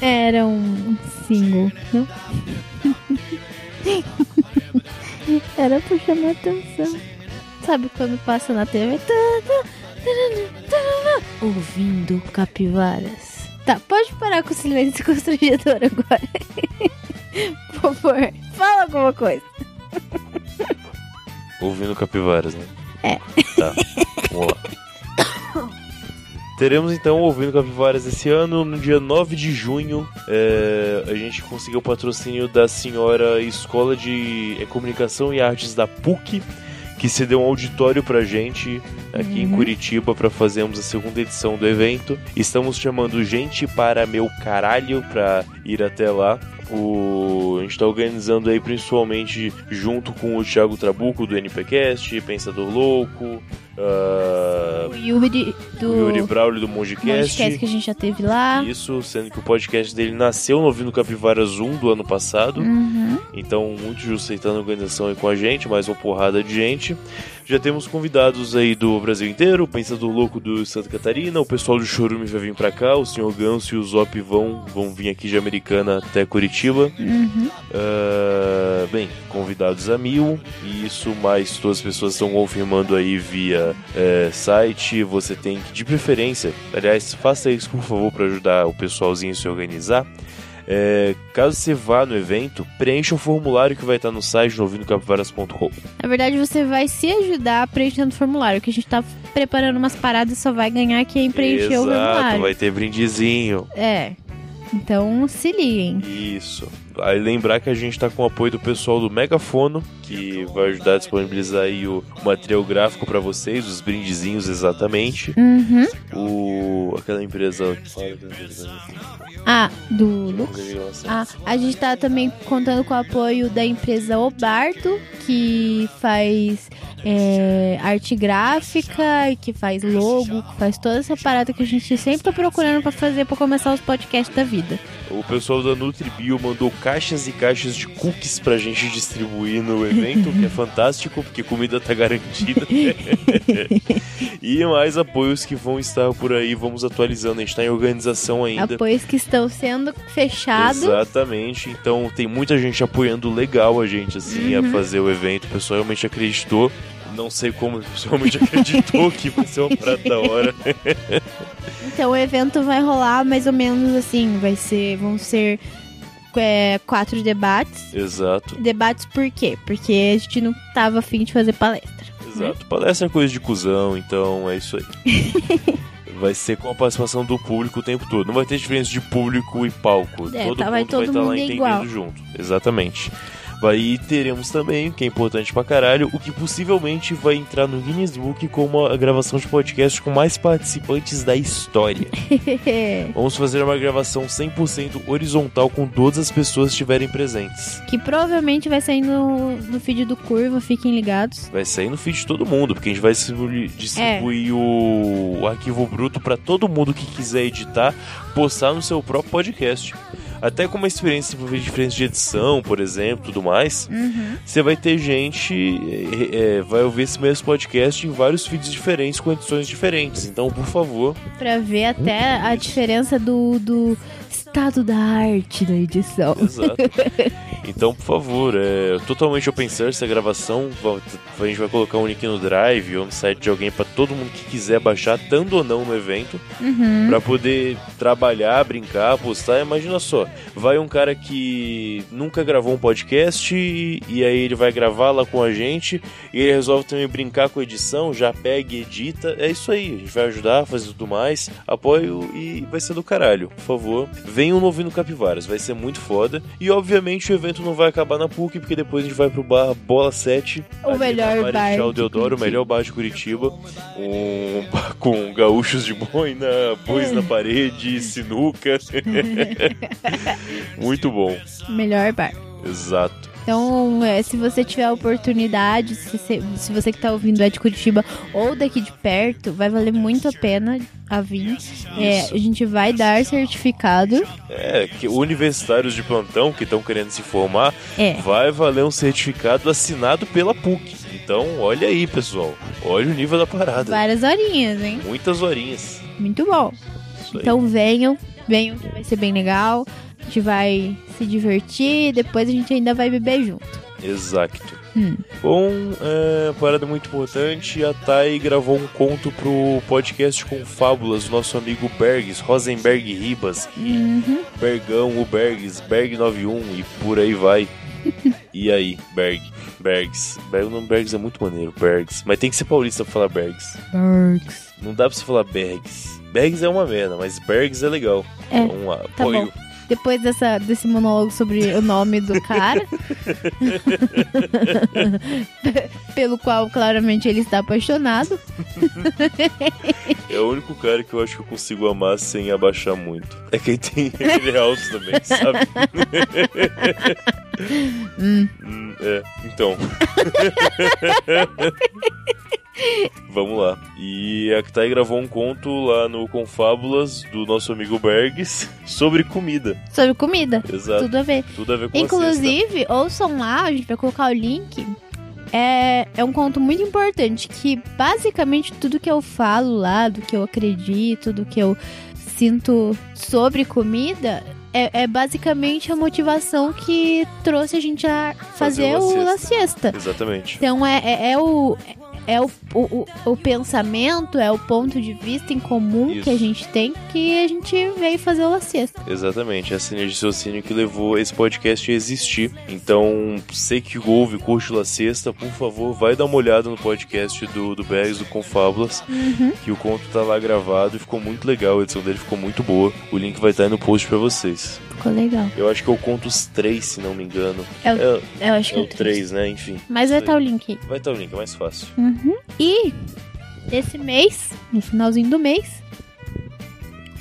Era um single, não? Era pra chamar atenção. Sabe quando passa na TV? Tá, tá. Ouvindo capivaras. Tá, pode parar com o silêncio constrangedor agora. Por favor, fala alguma coisa. Ouvindo Capivaras, né? É. Tá, vamos lá. Teremos então Ouvindo Capivaras esse ano, no dia 9 de junho. é, a gente conseguiu o patrocínio da senhora Escola de é, Comunicação e Artes da PUC, que cedeu um auditório pra gente aqui em Curitiba para fazermos a segunda edição do evento. Estamos chamando gente para meu caralho pra ir até lá. O... A gente está organizando aí principalmente junto com o Thiago Trabuco do NPcast, Pensador Louco, ah, O Yuri do o Yuri Braulio do Mongecast. podcast que a gente já teve lá. Isso, sendo que o podcast dele nasceu no Ouvindo Capivaras 1 do ano passado. Uhum. Então, muito justo tá na organização aí com a gente, mais uma porrada de gente. Já temos convidados aí do Brasil inteiro, o Pensador Louco do Santa Catarina, o pessoal do Chorume vai vir pra cá, o Sr. Ganso e o Zop vão, vão vir aqui de Americana até Curitiba. Uhum. Ah, bem, convidados a mil, e isso mais todas as pessoas estão confirmando aí via eh, site. Você tem que, de preferência, aliás, faça isso por favor para ajudar o pessoalzinho a se organizar. É, caso você vá no evento, preencha o formulário que vai estar no site novindocapivaras.com. Na verdade, você vai se ajudar preenchendo o formulário, que a gente tá preparando umas paradas e só vai ganhar quem preencher o Exato, formulário. vai ter brindezinho. É. Então se liguem. Isso. Aí lembrar que a gente tá com o apoio do pessoal do Megafono, que vai ajudar a disponibilizar aí o material gráfico para vocês, os brindezinhos exatamente. Uhum. O aquela empresa Ah, do Lux. Ah, a gente tá também contando com o apoio da empresa Obardo, que faz é, arte gráfica, e que faz logo, que faz toda essa parada que a gente sempre tá procurando pra fazer pra começar os podcasts da vida. O pessoal da NutriBio mandou caixas e caixas de cookies pra gente distribuir no evento, que é fantástico, porque comida tá garantida. e mais apoios que vão estar por aí, vamos atualizando. A gente tá em organização ainda. Apoios que estão sendo fechados. Exatamente. Então tem muita gente apoiando legal a gente, assim, Uhum. a fazer o evento. O pessoal realmente acreditou. Não sei como, realmente acreditou que vai ser uma parada da hora. Então o evento vai rolar mais ou menos assim, vai ser, vão ser é, quatro debates. Exato, Debates por quê? Porque a gente não tava afim de fazer palestra. exato. Palestra é coisa de cuzão, então é isso aí. Vai ser com a participação do público o tempo todo. Não vai ter diferença de público e palco. É, todo tá, mundo vai vai todo estar lá entendendo igual. junto. Exatamente. Vai, e teremos também, o que é importante pra caralho, o que possivelmente vai entrar no Guinness Book como a gravação de podcast com mais participantes da história. Vamos fazer uma gravação 100% horizontal com todas as pessoas estiverem presentes. que provavelmente vai sair no, no feed do Curva, fiquem ligados. Vai sair no feed de todo mundo, porque a gente vai distribuir, distribuir o, o arquivo bruto pra todo mundo que quiser editar, postar no seu próprio podcast. Até com uma experiência diferente de edição, por exemplo, tudo mais, você vai ter gente, é, vai ouvir esse mesmo podcast em vários feeds diferentes, com edições diferentes. Então, por favor, Pra ver até a diferença do, do estado da arte da edição. Exato. Então, por favor, é totalmente open source a gravação. va- A gente vai colocar um link no Drive ou no site de alguém para todo mundo que quiser baixar, estando ou não no evento, Uhum. para poder trabalhar, brincar, postar. Imagina só, vai um cara que nunca gravou um podcast e, e aí ele vai gravar lá com a gente e ele resolve também brincar com a edição, já pega e edita. É isso aí, a gente vai ajudar, fazer tudo mais. Apoio e vai ser do caralho. Por favor, venham no Ouvindo Capivaras, vai ser muito foda. E obviamente o evento não vai acabar na PUC, porque depois a gente vai pro bar Bola 7. O melhor bar de Deodoro, o melhor bar de Curitiba. Um bar com gaúchos de boina, bois na parede, sinuca. muito bom. Melhor bar. Exato. Então, é, se você tiver a oportunidade, se você, se você que tá ouvindo é de Curitiba ou daqui de perto, vai valer muito a pena a vir. É, a gente vai dar certificado. É, que universitários de plantão que estão querendo se formar, É. vai valer um certificado assinado pela PUC. Então, olha aí, pessoal. Olha o nível da parada. Várias horinhas, hein? Muitas horinhas. Muito bom. Então venham, venham que vai ser bem legal. A gente vai se divertir, depois a gente ainda vai beber junto. Exato. Hum. Bom, é, parada muito importante, a Thay gravou um conto pro podcast com fábulas nosso amigo Bergs, Rosenberg Ribas, e Uhum. Bergão, o Bergs, Berg91 e por aí vai. e aí, Berg, Bergs. Berg, o nome Bergs é muito maneiro, Bergs. Mas tem que ser paulista pra falar Bergs. Bergs. Não dá pra você falar Bergs. Bergs é uma merda, mas Bergs é legal. É, então, Tá apoio. bom. Depois dessa, desse monólogo sobre o nome do cara, pelo qual claramente ele está apaixonado. É o único cara que eu acho que eu consigo amar sem abaixar muito. É quem tem ele é alto também, sabe? Hum. Hum, é, então. Vamos lá. E a Kitai gravou um conto lá no Confábulas do nosso amigo Bergs sobre comida. Sobre comida. Exato. Tudo a ver. Tudo a ver com a Inclusive, ouçam lá, a gente vai colocar o link. É, é um conto muito importante que basicamente tudo que eu falo lá, do que eu acredito, do que eu sinto sobre comida, é, é basicamente a motivação que trouxe a gente a fazer, Fazer o La Siesta. Exatamente. Então é, é, é o. É o, o, o, o pensamento, é o ponto de vista em comum Isso. que a gente tem que a gente veio fazer o La Siesta. Exatamente, essa energia de raciocínio que levou esse podcast a existir. Então, você que ouve, curte La Sexta, por favor, vai dar uma olhada no podcast do, do Bergs, do Confábulas, Uhum. que o conto tá lá gravado e ficou muito legal, a edição dele ficou muito boa. O link vai estar aí no post pra vocês. Ficou legal. Eu acho que o conto os três, se não me engano. É o, É, eu acho que é é o três, né? Enfim. Mas vai estar o aí. link aí. Vai estar o link, é mais fácil. Uhum. E esse mês, no finalzinho do mês,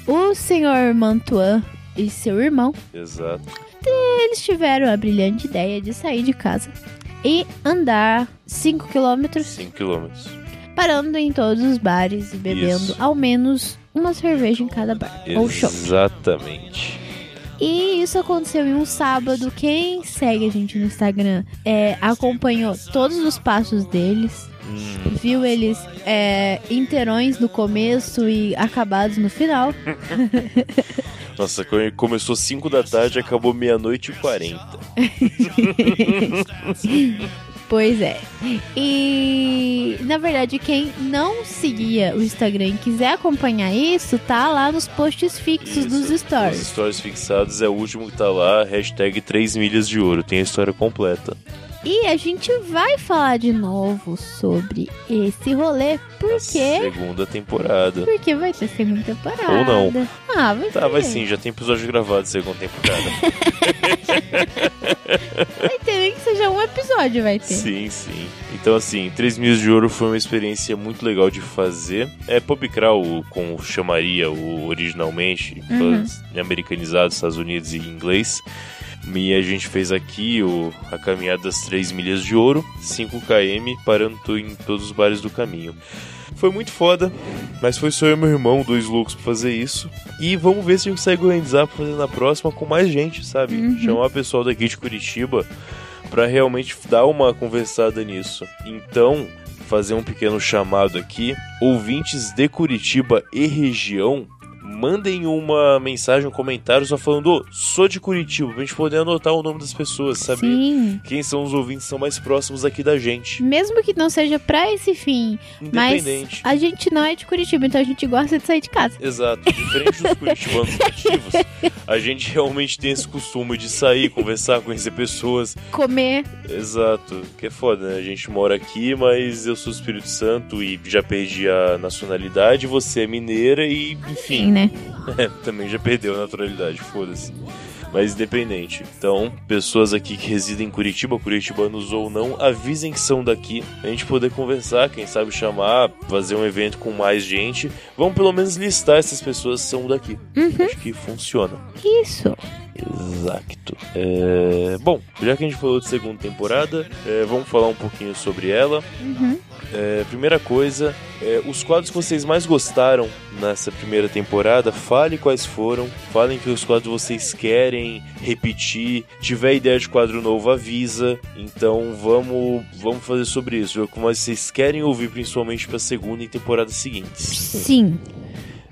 o senhor Mantuan e seu irmão, Exato. eles tiveram a brilhante ideia de sair de casa e andar 5 quilômetros, 5 quilômetros. parando em todos os bares e bebendo Isso. ao menos uma cerveja em cada bar ou show. Exatamente. E isso aconteceu em um sábado. Quem segue a gente no Instagram é, acompanhou todos os passos deles. Hum, Viu eles é, inteirões no começo e acabados no final. Nossa, começou 5 da tarde, acabou meia-noite e 40. Pois é. E na verdade, quem não seguia o Instagram e quiser acompanhar isso, tá lá nos posts fixos Isso. dos Os stories. stories fixados é o último que tá lá, hashtag 3 milhas de ouro. Tem a história completa. E a gente vai falar de novo sobre esse rolê, porque Segunda temporada. porque vai ter segunda temporada. Ou não. Ah, vai Tá, ter. vai sim, já tem episódio gravado segunda temporada. Vai ter nem que seja um episódio, vai ter. sim, sim. Então, assim, 3 milhas de ouro foi uma experiência muito legal de fazer. É pub crawl, como chamaria o originalmente, Uhum. americanizado, Estados Unidos e inglês. E a gente fez aqui o, a caminhada das 3 milhas de ouro, 5 km, parando em todos os bares do caminho. Foi muito foda, mas foi só eu e meu irmão, dois loucos, pra fazer isso. E vamos ver se a gente consegue organizar pra fazer na próxima com mais gente, sabe? Uhum. Chamar o pessoal daqui de Curitiba pra realmente dar uma conversada nisso. Então, fazer um pequeno chamado aqui. Ouvintes de Curitiba e região, mandem uma mensagem, um comentário só falando, "Ô, sou de Curitiba, pra gente poder anotar o nome das pessoas, saber Sim. quem são os ouvintes que são mais próximos aqui da gente. Mesmo que não seja pra esse fim, mas a gente não é de Curitiba, então a gente gosta de sair de casa. Exato. Diferente dos curitibanos ativos, a gente realmente tem esse costume de sair, conversar, conhecer pessoas. Comer. Exato. Que é foda, né? A gente mora aqui, mas eu sou do Espírito Santo e já perdi a nacionalidade. Você é mineira e, Sim, enfim, né? é, também já perdeu a naturalidade, foda-se. Mas independente. Então, pessoas aqui que residem em Curitiba, curitibanos ou não, avisem que são daqui. A gente poder conversar, quem sabe chamar, fazer um evento com mais gente. Vamos pelo menos listar essas pessoas que são daqui. Acho que funciona. Isso. Exato. É, Bom, já que a gente falou de segunda temporada, é, vamos falar um pouquinho sobre ela. Uhum. É, primeira coisa, é, os quadros que vocês mais gostaram nessa primeira temporada, fale quais foram, falem que os quadros vocês querem repetir, tiver ideia de quadro novo, avisa. Então vamos, vamos fazer sobre isso, ver o que vocês querem ouvir principalmente para a segunda e temporada seguintes. Sim.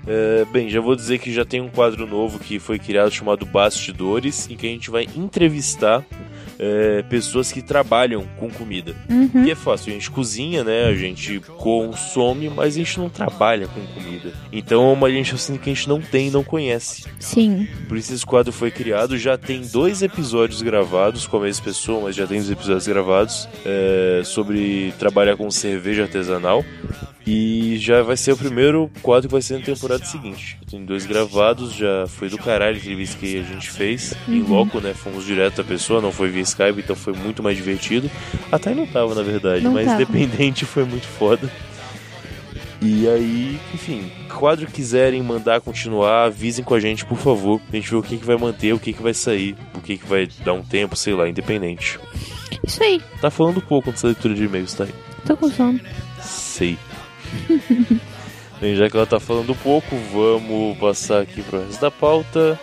É, bem, já vou dizer que já tem um quadro novo que foi criado chamado Bastidores, em que a gente vai entrevistar é, pessoas que trabalham com comida. Uhum. Que é fácil, a gente cozinha, né? A gente consome, mas a gente não trabalha com comida. Então é uma gente assim que a gente não tem e não conhece. Sim. Por isso esse quadro foi criado. Já tem dois episódios gravados com a mesma pessoa, mas já tem os episódios gravados é, sobre trabalhar com cerveja artesanal. E já vai ser o primeiro quadro que vai ser na temporada seguinte. Tem dois gravados, já foi do caralho a entrevista que a gente fez em loco, né? Fomos direto à pessoa, não foi via Skype, então foi muito mais divertido. Até não tava, na verdade, Não mas tava. independente foi muito foda. E aí, enfim, quadro quiserem mandar continuar, avisem com a gente, por favor. A gente vê o que, que vai manter, o que, que vai sair, o que, que vai dar um tempo, sei lá, independente. Isso aí. Tá falando pouco nessa leitura de e-mails, tá aí. Tô com sono. Sei. Bem, já que ela tá falando pouco, vamos passar aqui pro resto da pauta.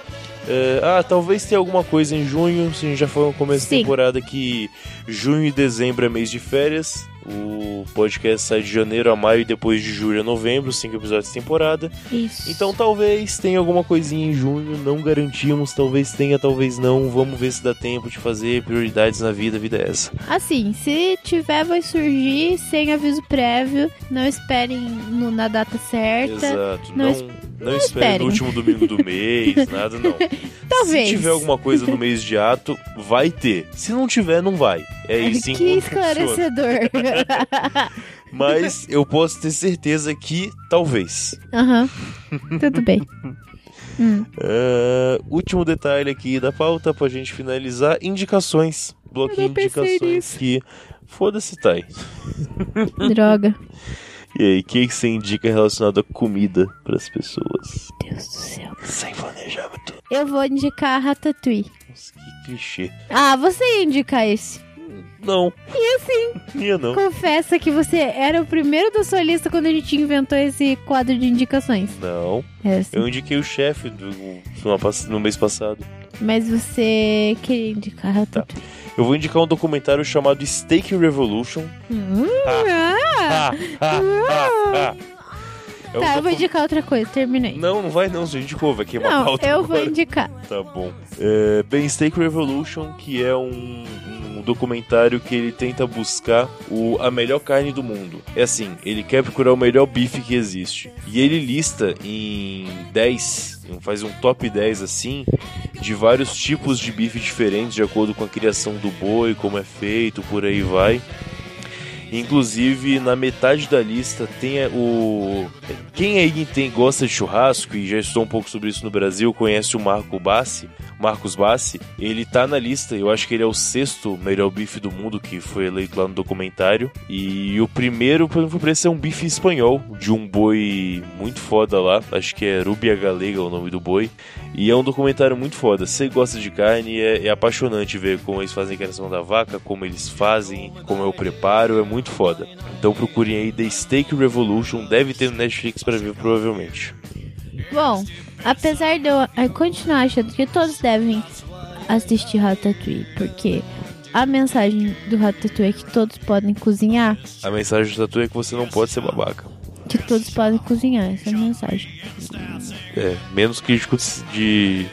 É, ah, talvez tenha alguma coisa em junho. A gente já falou no começo Sim. da temporada que junho e dezembro é mês de férias. O podcast sai de janeiro a maio e depois de julho a novembro, cinco episódios de temporada. Isso. Então talvez tenha alguma coisinha em junho, não garantimos, talvez tenha, talvez não. Vamos ver se dá tempo de fazer prioridades na vida, a vida é essa. Assim, se tiver, vai surgir sem aviso prévio. Não esperem no- na data certa. Exato. Não Não, não, espere esperem. no último domingo do mês, nada não. Talvez. Se tiver alguma coisa no mês de ato, vai ter. Se não tiver, não vai. É isso que como funciona. esclarecedor. Mas eu posso ter certeza que talvez. Aham. Tudo bem. Hum. Ah, último detalhe aqui da pauta pra gente finalizar: indicações. Bloquinho de indicações nisso. que. Foda-se, Thay. Droga. E aí, o que, que você indica relacionado a comida pras pessoas? Deus do céu. Sem planejamento. Eu vou indicar Ratatouille. Nossa, que clichê. Ah, você ia indicar esse. Não. E assim, Minha não. confessa que você era o primeiro da sua lista quando a gente inventou esse quadro de indicações. Não. É assim. Eu indiquei o chefe do, no, mês passado. Mas você queria indicar Ratatouille. Eu vou indicar um documentário chamado Steak Revolution. Hum, Ah. ah. Ah, ah, ah, ah. É um Tá, eu vou indicar outra coisa, terminei. Não, não vai não, se a gente vai queimar a Não, pauta eu vou agora. indicar. Tá bom. É, bem, Steak Revolution, que é um, um documentário que ele tenta buscar o, a melhor carne do mundo. É assim, ele quer procurar o melhor bife que existe. E ele lista em 10, faz um top 10 assim, de vários tipos de bife diferentes, de acordo com a criação do boi, como é feito, por aí vai. Inclusive, na metade da lista tem o. Quem aí tem, gosta de churrasco e já estou um pouco sobre isso no Brasil, conhece o Marco Bassi, Marcos Bassi. Ele tá na lista, eu acho que ele é o sexto melhor bife do mundo que foi eleito lá no documentário. E o primeiro, por exemplo, parece ser um bife espanhol, de um boi muito foda lá. Acho que é Rubia Galega o nome do boi. E é um documentário muito foda. Você gosta de carne, é, é apaixonante ver como eles fazem a criação da vaca, como eles fazem, como é o preparo, é muito foda. Então procurem aí The Steak Revolution, deve ter no Netflix pra ver provavelmente. Bom, apesar de eu continuar achando que todos devem assistir Ratatouille, porque a mensagem do Ratatouille é que todos podem cozinhar, A mensagem do tatu é que você não pode ser babaca. que todos podem cozinhar, essa é a mensagem. É, menos crítico de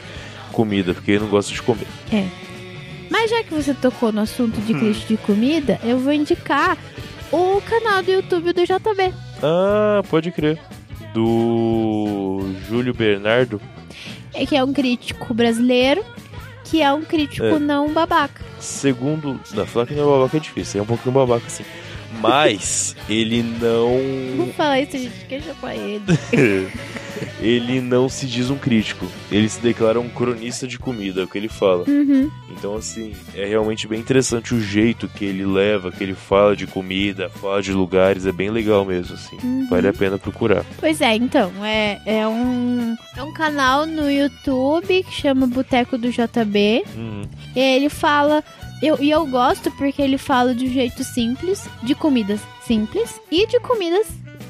comida, porque ele não gosta de comer. É. Mas já que você tocou no assunto de crítica de comida, eu vou indicar o canal do YouTube do JB. Ah, pode crer. Do Júlio Bernardo. É que é um crítico brasileiro, que é um crítico É. não babaca. Segundo. Não, falar que não é babaca é difícil, é um pouquinho babaca assim. Mas ele não. Vamos falar isso, a gente quer chamar ele. ele não se diz um crítico. Ele se declara um cronista de comida, é o que ele fala. Uhum. Então, assim, é realmente bem interessante o jeito que ele leva, que ele fala de comida, fala de lugares, é bem legal mesmo, assim. Uhum. Vale a pena procurar. Pois é, então, é, é, um, é um canal no YouTube que chama Boteco do JB. Uhum. E ele fala. Eu, e eu gosto porque ele fala de um jeito simples, de comidas simples e de comidas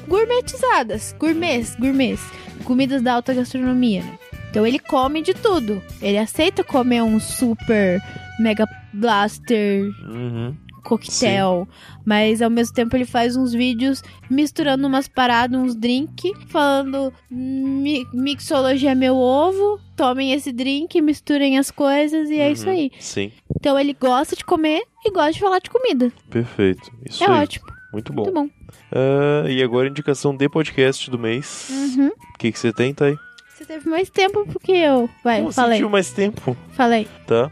gourmetizadas. Gourmets, gourmets. Comidas da alta gastronomia, né? Então ele come de tudo. Ele aceita comer um super mega blaster Uhum. Coquetel, mas ao mesmo tempo ele faz uns vídeos misturando umas paradas, uns drink, falando "Mi- mixologia é meu ovo, tomem esse drink, misturem as coisas e é Uhum. isso aí. Sim, Então ele gosta de comer e gosta de falar de comida. perfeito. Isso é aí. ótimo, Muito bom. muito bom. Ah, e agora indicação de podcast do mês. Uhum. O que, que você tem, Thay? Você teve mais tempo porque eu. Vai, falei. sentiu mais tempo? Falei. Tá?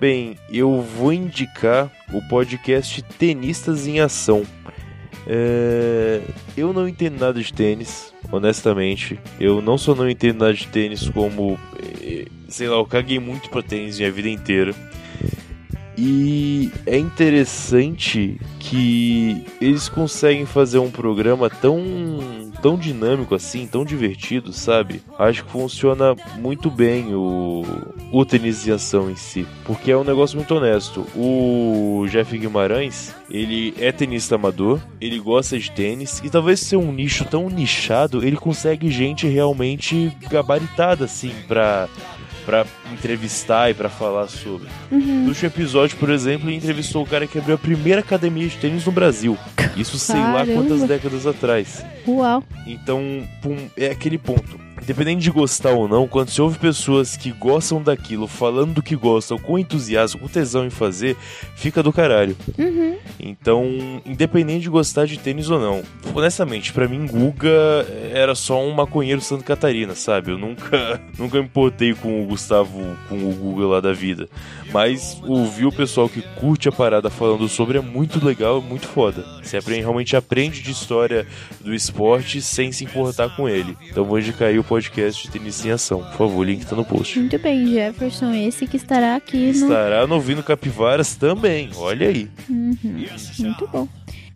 Bem, eu vou indicar o podcast Tenistas em Ação. É, Eu não entendo nada de tênis, honestamente. Eu não só não entendo nada de tênis, como. eh, Sei lá, eu caguei muito pra tênis minha vida inteira. E é interessante que eles conseguem fazer um programa tão tão dinâmico assim, tão divertido, sabe? Acho que funciona muito bem o, o ação em si, porque é um negócio muito honesto. O Jeff Guimarães, ele é tenista amador, ele gosta de tênis e talvez ser um nicho tão nichado, ele consegue gente realmente gabaritada assim para para entrevistar e para falar sobre. Uhum. No último episódio, por exemplo, ele entrevistou o cara que abriu a primeira academia de tênis no Brasil. Isso sei lá Caramba. quantas décadas atrás. Uau. Então, pum, é aquele ponto. Independente de gostar ou não, quando se ouve pessoas que gostam daquilo, falando do que gostam, com entusiasmo, com tesão em fazer, fica do caralho. Uhum. Então, independente de gostar de tênis ou não, honestamente, pra mim, Guga era só um maconheiro Santa Catarina, sabe? Eu nunca, nunca me importei com o Gustavo, com o Guga lá da vida. Mas ouvir o pessoal que curte a parada falando sobre é muito legal, é muito foda. Você aprende, realmente aprende de história do esporte sem se importar com ele. Então vou indicar aí o podcast de Tênis em Ação. Por favor, o link tá no post. Muito bem, Jefferson, esse que estará aqui no. Estará no Ouvindo Capivaras também, olha aí. Uhum. Muito bom.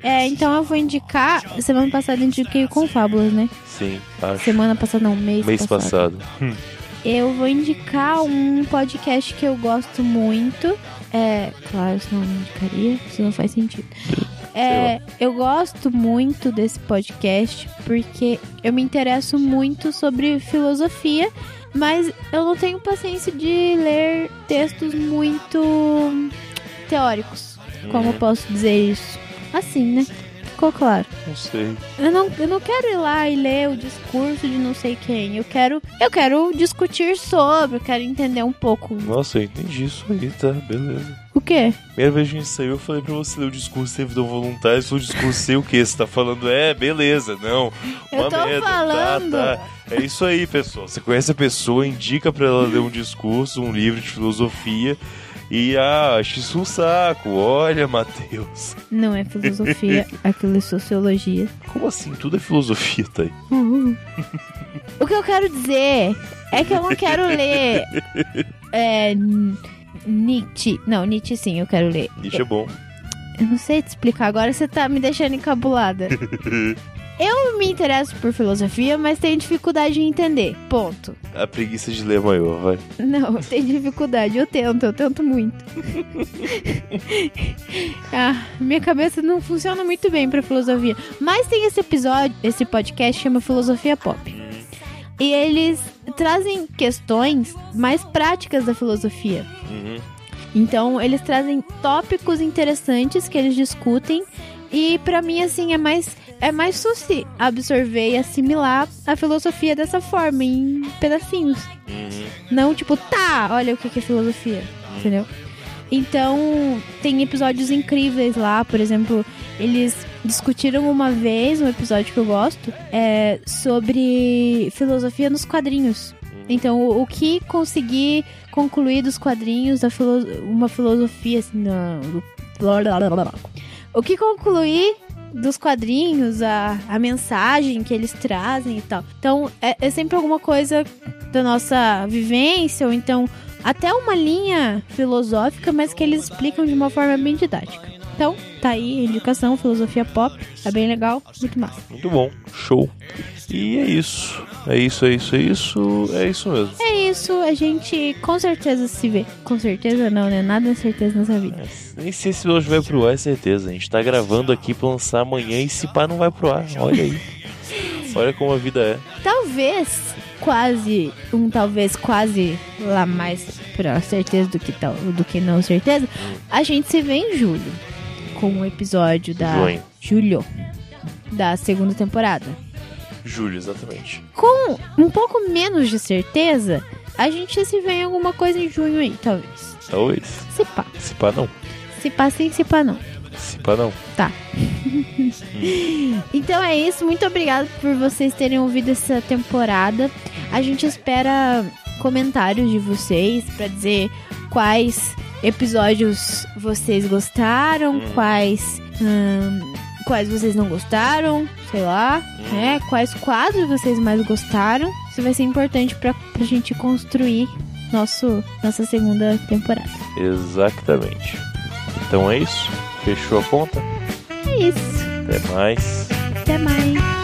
É, então eu vou indicar. Semana passada eu indiquei o Confábulas, né? Sim, acho. Semana passada, não, mês, Mês passado. passado. Eu vou indicar um podcast que eu gosto muito. É, claro, senão eu não indicaria, isso não faz sentido. É, eu gosto muito desse podcast porque eu me interesso muito sobre filosofia, mas eu não tenho paciência de ler textos muito teóricos. Como eu Uhum. posso dizer isso? Assim, né? Ficou claro. Não sei. Eu não, eu não quero ir lá e ler o discurso de não sei quem. Eu quero, eu quero discutir sobre, eu quero entender um pouco. Nossa, eu entendi isso aí, tá? Beleza. O quê? Primeira vez que a gente saiu, eu falei pra você ler o discurso de servidor voluntário. Se o discurso sei o quê? Você tá falando, é, beleza, não. Eu Uma tô merda, falando. Tá, tá. É isso aí, pessoal. Você conhece a pessoa, indica pra ela ler um discurso, um livro de filosofia. E, ah, acho isso um saco. Olha, Matheus. Não é filosofia, aquilo é sociologia. Como assim? Tudo é filosofia, tá aí. Uhum. O que eu quero dizer é que eu não quero ler. É. Nietzsche. Não, Nietzsche sim, eu quero ler. Isso é bom. Eu não sei te explicar, agora você tá me deixando encabulada. Eu me interesso por filosofia, mas tenho dificuldade em entender. Ponto. A preguiça de ler é maior, vai. Não, tenho dificuldade. Eu tento, eu tento muito. ah, minha cabeça não funciona muito bem pra filosofia. Mas tem esse episódio, esse podcast chama Filosofia Pop. E eles trazem questões mais práticas da filosofia. Uhum. Então, eles trazem tópicos interessantes que eles discutem. E pra mim, assim, é mais, é mais suci absorver e assimilar a filosofia dessa forma, em pedacinhos. Uhum. Não tipo, tá, olha o que é filosofia, entendeu? Então, tem episódios incríveis lá, por exemplo, eles discutiram uma vez, um episódio que eu gosto, é sobre filosofia nos quadrinhos. Então, o, o que conseguir concluir dos quadrinhos, da filo uma filosofia, assim, na, blá, blá, blá, blá. o que concluir dos quadrinhos, a, a mensagem que eles trazem e tal. Então, é, é sempre alguma coisa da nossa vivência, ou então até uma linha filosófica, mas que eles explicam de uma forma bem didática. Então, tá aí, educação, filosofia pop, é bem legal, muito massa. Muito bom. Show. E é isso. É isso, é isso, é isso. É isso mesmo. É isso, a gente com certeza se vê. Com certeza não, né? Nada é certeza nessa vida. Nem sei se hoje vai pro ar, é certeza. A gente tá gravando aqui pra lançar amanhã e se pá não vai pro ar. Olha aí. Olha como a vida é. Talvez, quase, um talvez quase lá mais pra certeza do que, tal, do que não certeza, a gente se vê em julho. Com o episódio da. Junho. Julho. Da segunda temporada. Júlio, exatamente. Com um pouco menos de certeza, a gente se vê em alguma coisa em junho aí, talvez. Talvez. Se pá. Se pá não. Se pá sim, se pá não. Se pá não. Tá. então é isso. Muito obrigado por vocês terem ouvido essa temporada. A gente espera comentários de vocês pra dizer quais episódios vocês gostaram, quais hum, quais vocês não gostaram, sei lá, né? Quais quadros vocês mais gostaram. Isso vai ser importante pra, pra gente construir nosso, nossa segunda temporada. Exatamente. Então é isso. Fechou a conta? É isso. Até mais. Até mais.